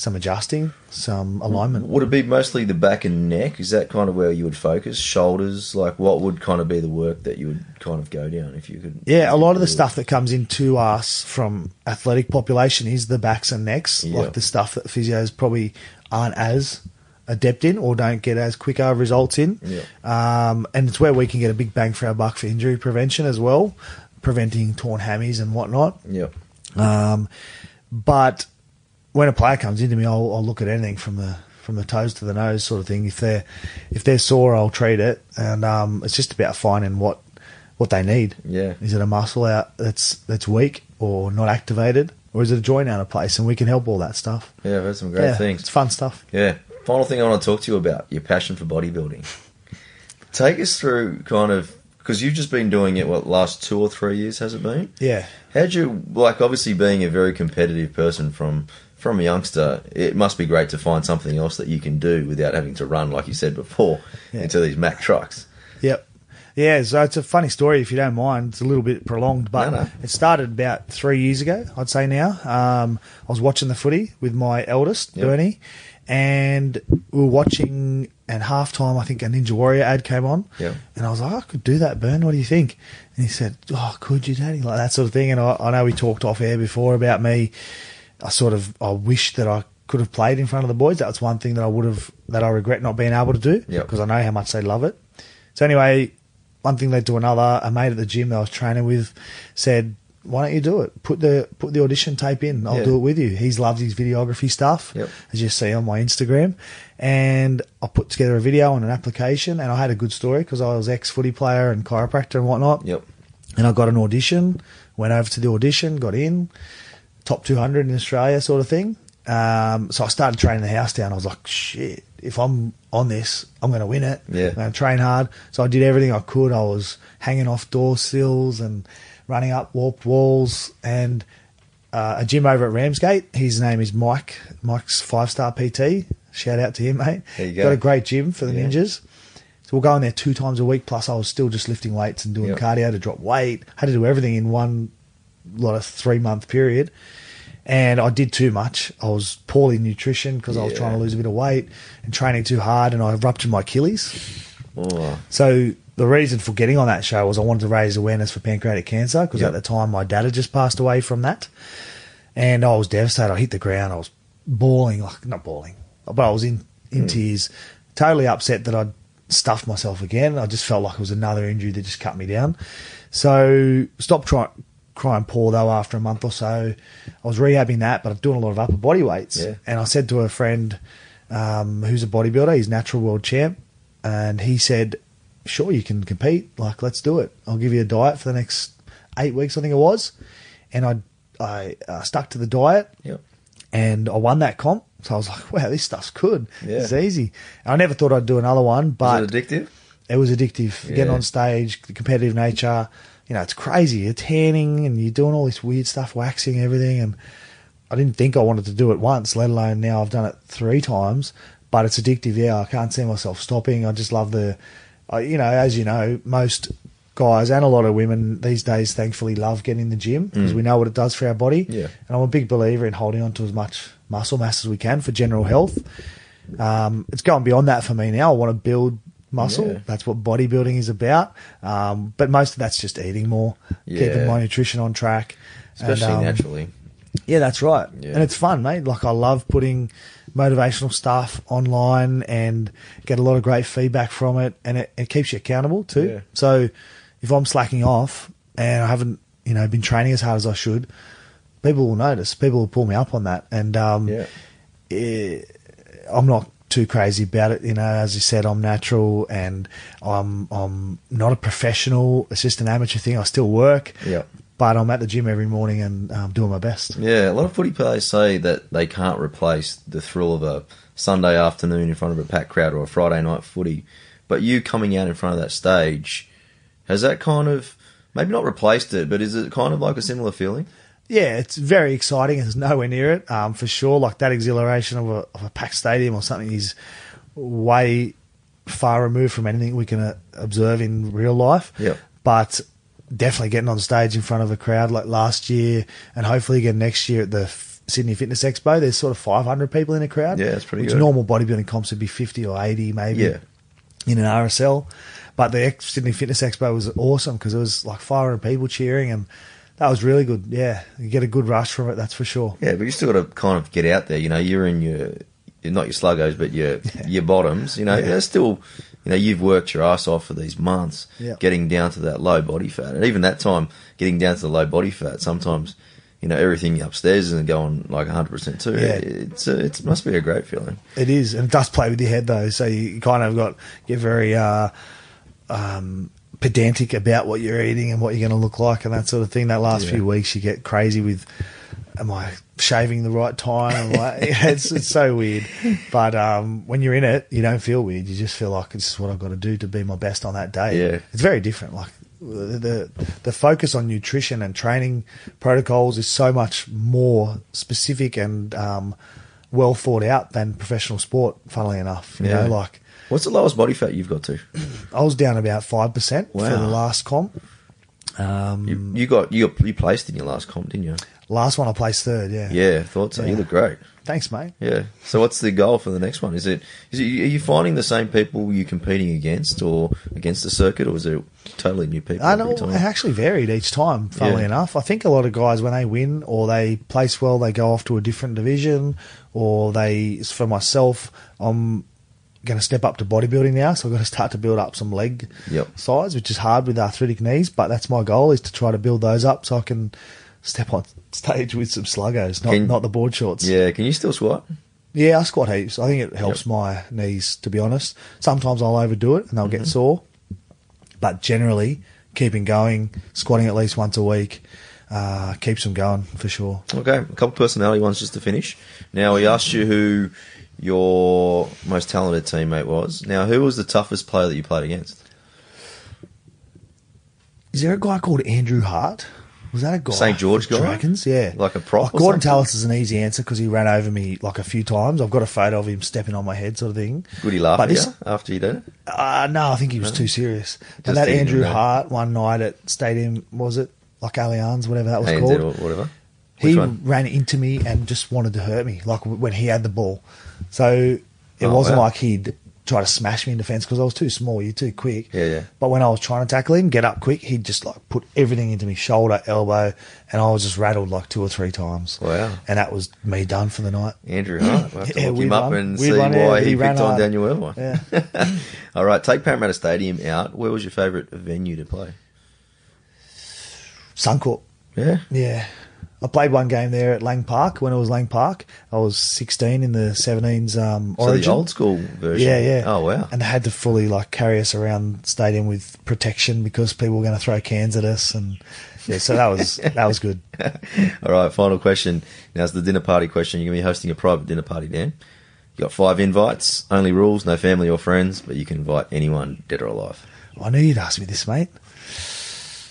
some adjusting, some alignment. Would it be mostly the back and neck? Is that kind of where you would focus? Shoulders? Like, what would kind of be the work that you would kind of go down if you could? Yeah, a lot of the stuff that comes into us from athletic population is the backs and necks, Yeah. like the stuff that physios probably aren't as adept in or don't get as quicker results in. Yeah. Um, and it's where we can get a big bang for our buck for injury prevention as well, preventing torn hammies and whatnot. Yep. Um, but when a player comes into me, I'll, I'll look at anything from the from the toes to the nose, sort of thing. If they're if they're sore, I'll treat it, and um, it's just about finding what what they need. Yeah. Is it a muscle out that's that's weak or not activated, or is it a joint out of place? And we can help all that stuff. Yeah, I've heard some great yeah, things. It's fun stuff. Yeah. Final thing I want to talk to you about your passion for bodybuilding. Take us through kind of because you've just been doing it what last two or three years has it been? Yeah. How'd you like? Obviously, being a very competitive person from from a youngster, it must be great to find something else that you can do without having to run, like you said before, Yeah. into these Mack trucks. Yep. Yeah, so it's a funny story if you don't mind. It's a little bit prolonged, but No, no. it started about three years ago, I'd say now. Um, I was watching the footy with my eldest, Yep. Bernie, and we were watching, and half time, I think a Ninja Warrior ad came on. Yep. And I was like, I could do that, Bern. What do you think? And he said, Oh, could you, Daddy? Like that sort of thing. And I, I know we talked off air before about me. I sort of, I wish that I could have played in front of the boys. That was one thing that I would have, that I regret not being able to do Yep. because I know how much they love it. So anyway, one thing led to another. A mate at the gym that I was training with said, "Why don't you do it? Put the put the audition tape in. I'll Yeah. do it with you." He's loved his videography stuff, Yep. as you see on my Instagram. And I put together a video and an application, and I had a good story because I was ex footy player and chiropractor and whatnot. Yep. And I got an audition, went over to the audition, got in, top 200 in Australia, sort of thing. Um, so I started training the house down. I was like, shit, if I'm on this, I'm going to win it. Yeah. I'm going to train hard. So I did everything I could. I was hanging off door sills and running up warped walls and uh, a gym over at Ramsgate. His name is Mike. Mike's five star PT. Shout out to him, mate. There you go. Got a great gym for the Yeah. ninjas. So we'll go in there two times a week. Plus, I was still just lifting weights and doing Yep. cardio to drop weight. Had to do everything in one lot of three month period. And I did too much. I was poorly nutrition because I was Yeah. trying to lose a bit of weight and training too hard, and I ruptured my Achilles. Oh, So the reason for getting on that show was I wanted to raise awareness for pancreatic cancer because Yep. at the time my dad had just passed away from that, and I was devastated. I hit the ground. I was bawling, like not bawling, but I was in in hmm. tears, totally upset that I'd stuffed myself again. I just felt like it was another injury that just cut me down. So stopped trying crying poor though after a month or so. I was rehabbing that, but I'm doing a lot of upper body weights. Yeah. And I said to a friend um, who's a bodybuilder, he's natural world champ, and he said, "Sure, you can compete. Like, let's do it. I'll give you a diet for the next eight weeks, I think it was." And I I uh, stuck to the diet Yep. and I won that comp. So I was like, wow, this stuff's good. Yeah. It's easy. And I never thought I'd do another one, but Was it addictive? it was addictive. Yeah. Getting on stage, the competitive nature, you know, it's crazy. You're tanning and you're doing all this weird stuff, waxing everything. And I didn't think I wanted to do it once, let alone now I've done it three times. But it's addictive. Yeah, I can't see myself stopping. I just love the, I you know, as you know, most guys and a lot of women these days thankfully love getting in the gym because we know what it does for our body. Yeah. And I'm a big believer in holding on to as much muscle mass as we can for general health. Um, it's going beyond that for me now. I want to build muscle. Yeah. That's what bodybuilding is about. Um, but most of that's just eating more, Yeah. keeping my nutrition on track. And, Especially um, naturally. Yeah, that's right. Yeah. And it's fun, mate. Like I love putting motivational stuff online and get a lot of great feedback from it, and it, it keeps you accountable too. So if I'm slacking off and I haven't, you know, been training as hard as I should, people will notice. People will pull me up on that, and um, Yeah. eh, I'm not too crazy about it. You know, as you said, I'm natural and I'm I'm not a professional. It's just an amateur thing. I still work, Yeah. but I'm at the gym every morning and um, doing my best. Yeah, a lot of footy players say that they can't replace the thrill of a Sunday afternoon in front of a packed crowd or a Friday night footy. But you coming out in front of that stage, has that kind of maybe not replaced it, but is it kind of like a similar feeling? Yeah, it's very exciting. It's nowhere near it, um, for sure. Like that exhilaration of a, of a packed stadium or something is way far removed from anything we can uh, observe in real life. Yep. But definitely getting on stage in front of a crowd like last year, and hopefully again next year at the F- Sydney Fitness Expo. There's sort of 500 people in a crowd. Yeah, that's pretty which good. normal bodybuilding comps would be 50 or 80 maybe Yeah. in an RSL. But the Sydney Fitness Expo was awesome because it was like 500 people cheering, and that was really good. Yeah, you get a good rush from it, that's for sure. Yeah, but you still got to kind of get out there. You know, you're in your not your sluggos, but your [LAUGHS] your bottoms. You know, Yeah. they're still. You know, you've worked your ass off for these months, Yeah. getting down to that low body fat, and even that time, getting down to the low body fat. Sometimes, you know, everything upstairs isn't going like 100 percent too. Yeah. It's a, it must be a great feeling. It is, and it does play with your head though. So you kind of got get very uh, um, pedantic about what you're eating and what you're going to look like and that sort of thing. That last Yeah. few weeks, you get crazy with, am I shaving the right time? I, [LAUGHS] it's it's so weird. But um, when you're in it, you don't feel weird. You just feel like this is what I've got to do to be my best on that day. Yeah. it's very different. Like the the, the focus on nutrition and training protocols is so much more specific and um, well thought out than professional sport. Funnily enough, you Yeah. know, like What's the lowest body fat you've got to? I was down about five percent for the last comp. Um, You, you got you got you placed in your last comp, didn't you? last one I placed third. Yeah. Yeah, thought so. You look great. Thanks, mate. Yeah. So what's the goal for the next one? Is it is it, are you finding the same people you're competing against, or against the circuit, or is it totally new people? I know it actually varied each time. Funnily Yeah. enough, I think a lot of guys when they win or they place well, they go off to a different division, or they. For myself, I'm going to step up to bodybuilding now, so I've got to start to build up some leg Yep. size, which is hard with arthritic knees. But that's my goal is to try to build those up so I can step on [LAUGHS] stage with some sluggos, not Can- not the board shorts. Yeah. Can you still squat? Yeah, I squat heaps. I think it helps Yep. my knees, to be honest. Sometimes I'll overdo it and they'll Mm-hmm. get sore. But generally, keeping going, squatting at least once a week, uh, keeps them going for sure. Okay. A couple personality ones just to finish. Now we asked you who your most talented teammate was. Now who was the toughest player that you played against? Is there a guy called Andrew Hart? Was that a guy? St. George guy? Dragons, yeah. Like a prop Like Gorden? Tallis is an easy answer because he ran over me like a few times. I've got a photo of him stepping on my head, sort of thing. Would he laugh But at this- you after you did it? Uh, no, I think he was too serious. Just and that Andrew. Hart one night at Stadium, was it like Allianz, whatever that was ANZ called? whatever. Which he one? ran into me and just wanted to hurt me, like when he had the ball. So it Oh, wasn't wow. like he'd try to smash me in defence because I was too small. You're too quick. Yeah, yeah. But when I was trying to tackle him, get up quick, he'd just like put everything into me, shoulder, elbow, and I was just rattled like two or three times. Wow. And that was me done for the night. Andrew Hart. We'll [CLEARS THROAT] have to Yeah, look him up one. and Weird see yeah, why he he picked on. Daniel. Yeah. [LAUGHS] All right, take Parramatta Stadium out. Where was your favourite venue to play? Suncorp. Yeah. Yeah. I played one game there at Lang Park when it was Lang Park. I was 16 in the 17s um, So Origin. the old school version. Yeah, yeah. Oh wow. And they had to fully like carry us around stadium with protection because people were going to throw cans at us, and yeah, so that was [LAUGHS] that was good. All right, final question. Now it's the dinner party question. You're going to be hosting a private dinner party, Dan. You got five invites. Only rules: no family or friends, but you can invite anyone, dead or alive. I knew you'd ask me this, mate.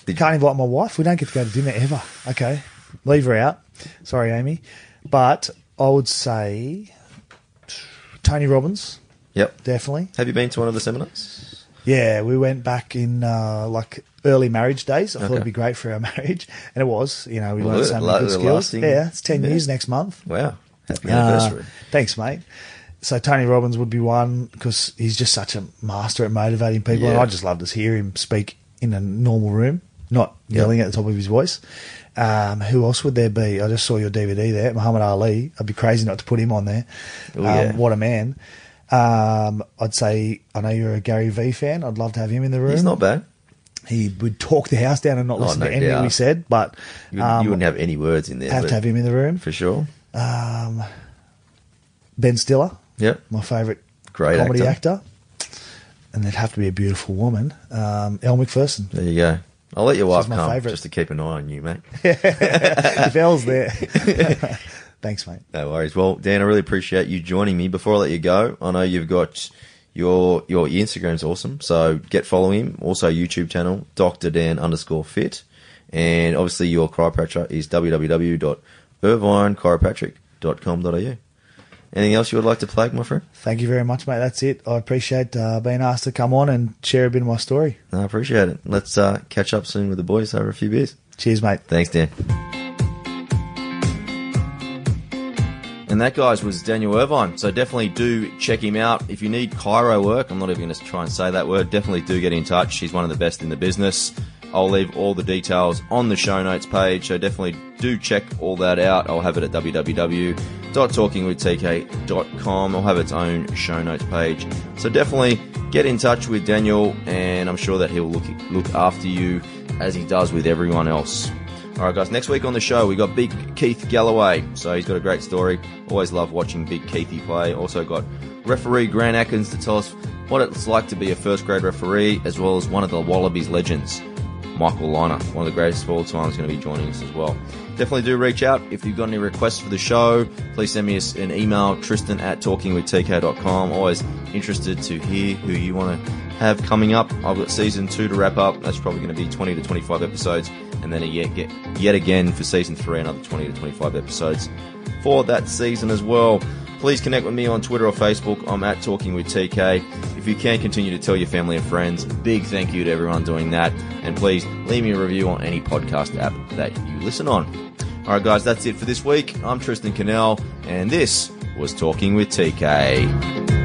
Did- Can't invite my wife. We don't get to go to dinner ever. Okay, leave her out. Sorry, Amy, but I would say Tony Robbins Yep. definitely. Have you been to one of the seminars? Yeah, we went back in uh, like early marriage days. I thought it'd be great for our [LAUGHS] marriage, and it was. You know, we Well, learned so many good skills. lasting- Yeah, it's ten Yeah. years next month. Wow. Happy Uh, anniversary. thanks, mate. So Tony Robbins would be one because he's just such a master at motivating people, and I just love to hear him speak in a normal room, not yelling at the top of his voice. Um, who else would there be? I just saw your DVD there, Muhammad Ali. I'd be crazy not to put him on there. Oh, um, yeah. What a man! Um, I'd say I know you're a Gary V fan. I'd love to have him in the room. He's not bad. He would talk the house down and not Oh, listen no to anything doubt. we said, but You, um, you wouldn't have any words in there. have to have him in the room. for sure. Um, ben Stiller, Yep. my favourite Great comedy actor. actor. And there'd have to be a beautiful woman. Um, Elle Macpherson. There you go. I'll let your wife come favourite. just to keep an eye on you, mate. [LAUGHS] [LAUGHS] if Elle's there. [LAUGHS] Thanks, mate. No worries. Well, Dan, I really appreciate you joining me. Before I let you go, I know you've got your your Instagram's awesome, so get following him. Also, YouTube channel Doctor Dan underscore Fit, and obviously your chiropractor is www.irvinechiropractic.com.au. Anything else you would like to plug, my friend? Thank you very much, mate. That's it. I appreciate uh, being asked to come on and share a bit of my story. I appreciate it. Let's uh, catch up soon with the boys over a few beers. Cheers, mate. Thanks, Dan. And that, guys, was Daniel Irvine. So definitely do check him out. If you need chiro work, I'm not even going to try and say that word, definitely do get in touch. He's one of the best in the business. I'll leave all the details on the show notes page, so definitely do check all that out. I'll have it at www.talkingwithtk.com. I'll have its own show notes page. So definitely get in touch with Daniel, and I'm sure that he'll look look after you as he does with everyone else. All right, guys. Next week on the show, we got Big Keith Galloway. So he's got a great story. Always love watching Big Keithy play. Also got referee Grant Atkins to tell us what it's like to be a first grade referee, as well as one of the Wallabies legends, Michael Lynagh, one of the greatest of all time, is going to be joining us as well. Definitely do reach out if you've got any requests for the show. Please send me an email, Tristan at talkingwithtk.com. Always interested to hear who you want to have coming up. I've got season two to wrap up. That's probably going to be 20 to 25 episodes. And then yet, yet again for season three, another 20 to 25 episodes for that season as well. Please connect with me on Twitter or Facebook. I'm at Talking with TK. If you can continue to tell your family and friends, big thank you to everyone doing that. And please leave me a review on any podcast app that you listen on. All right, guys, that's it for this week. I'm Tristan Cannell, and this was Talking with TK.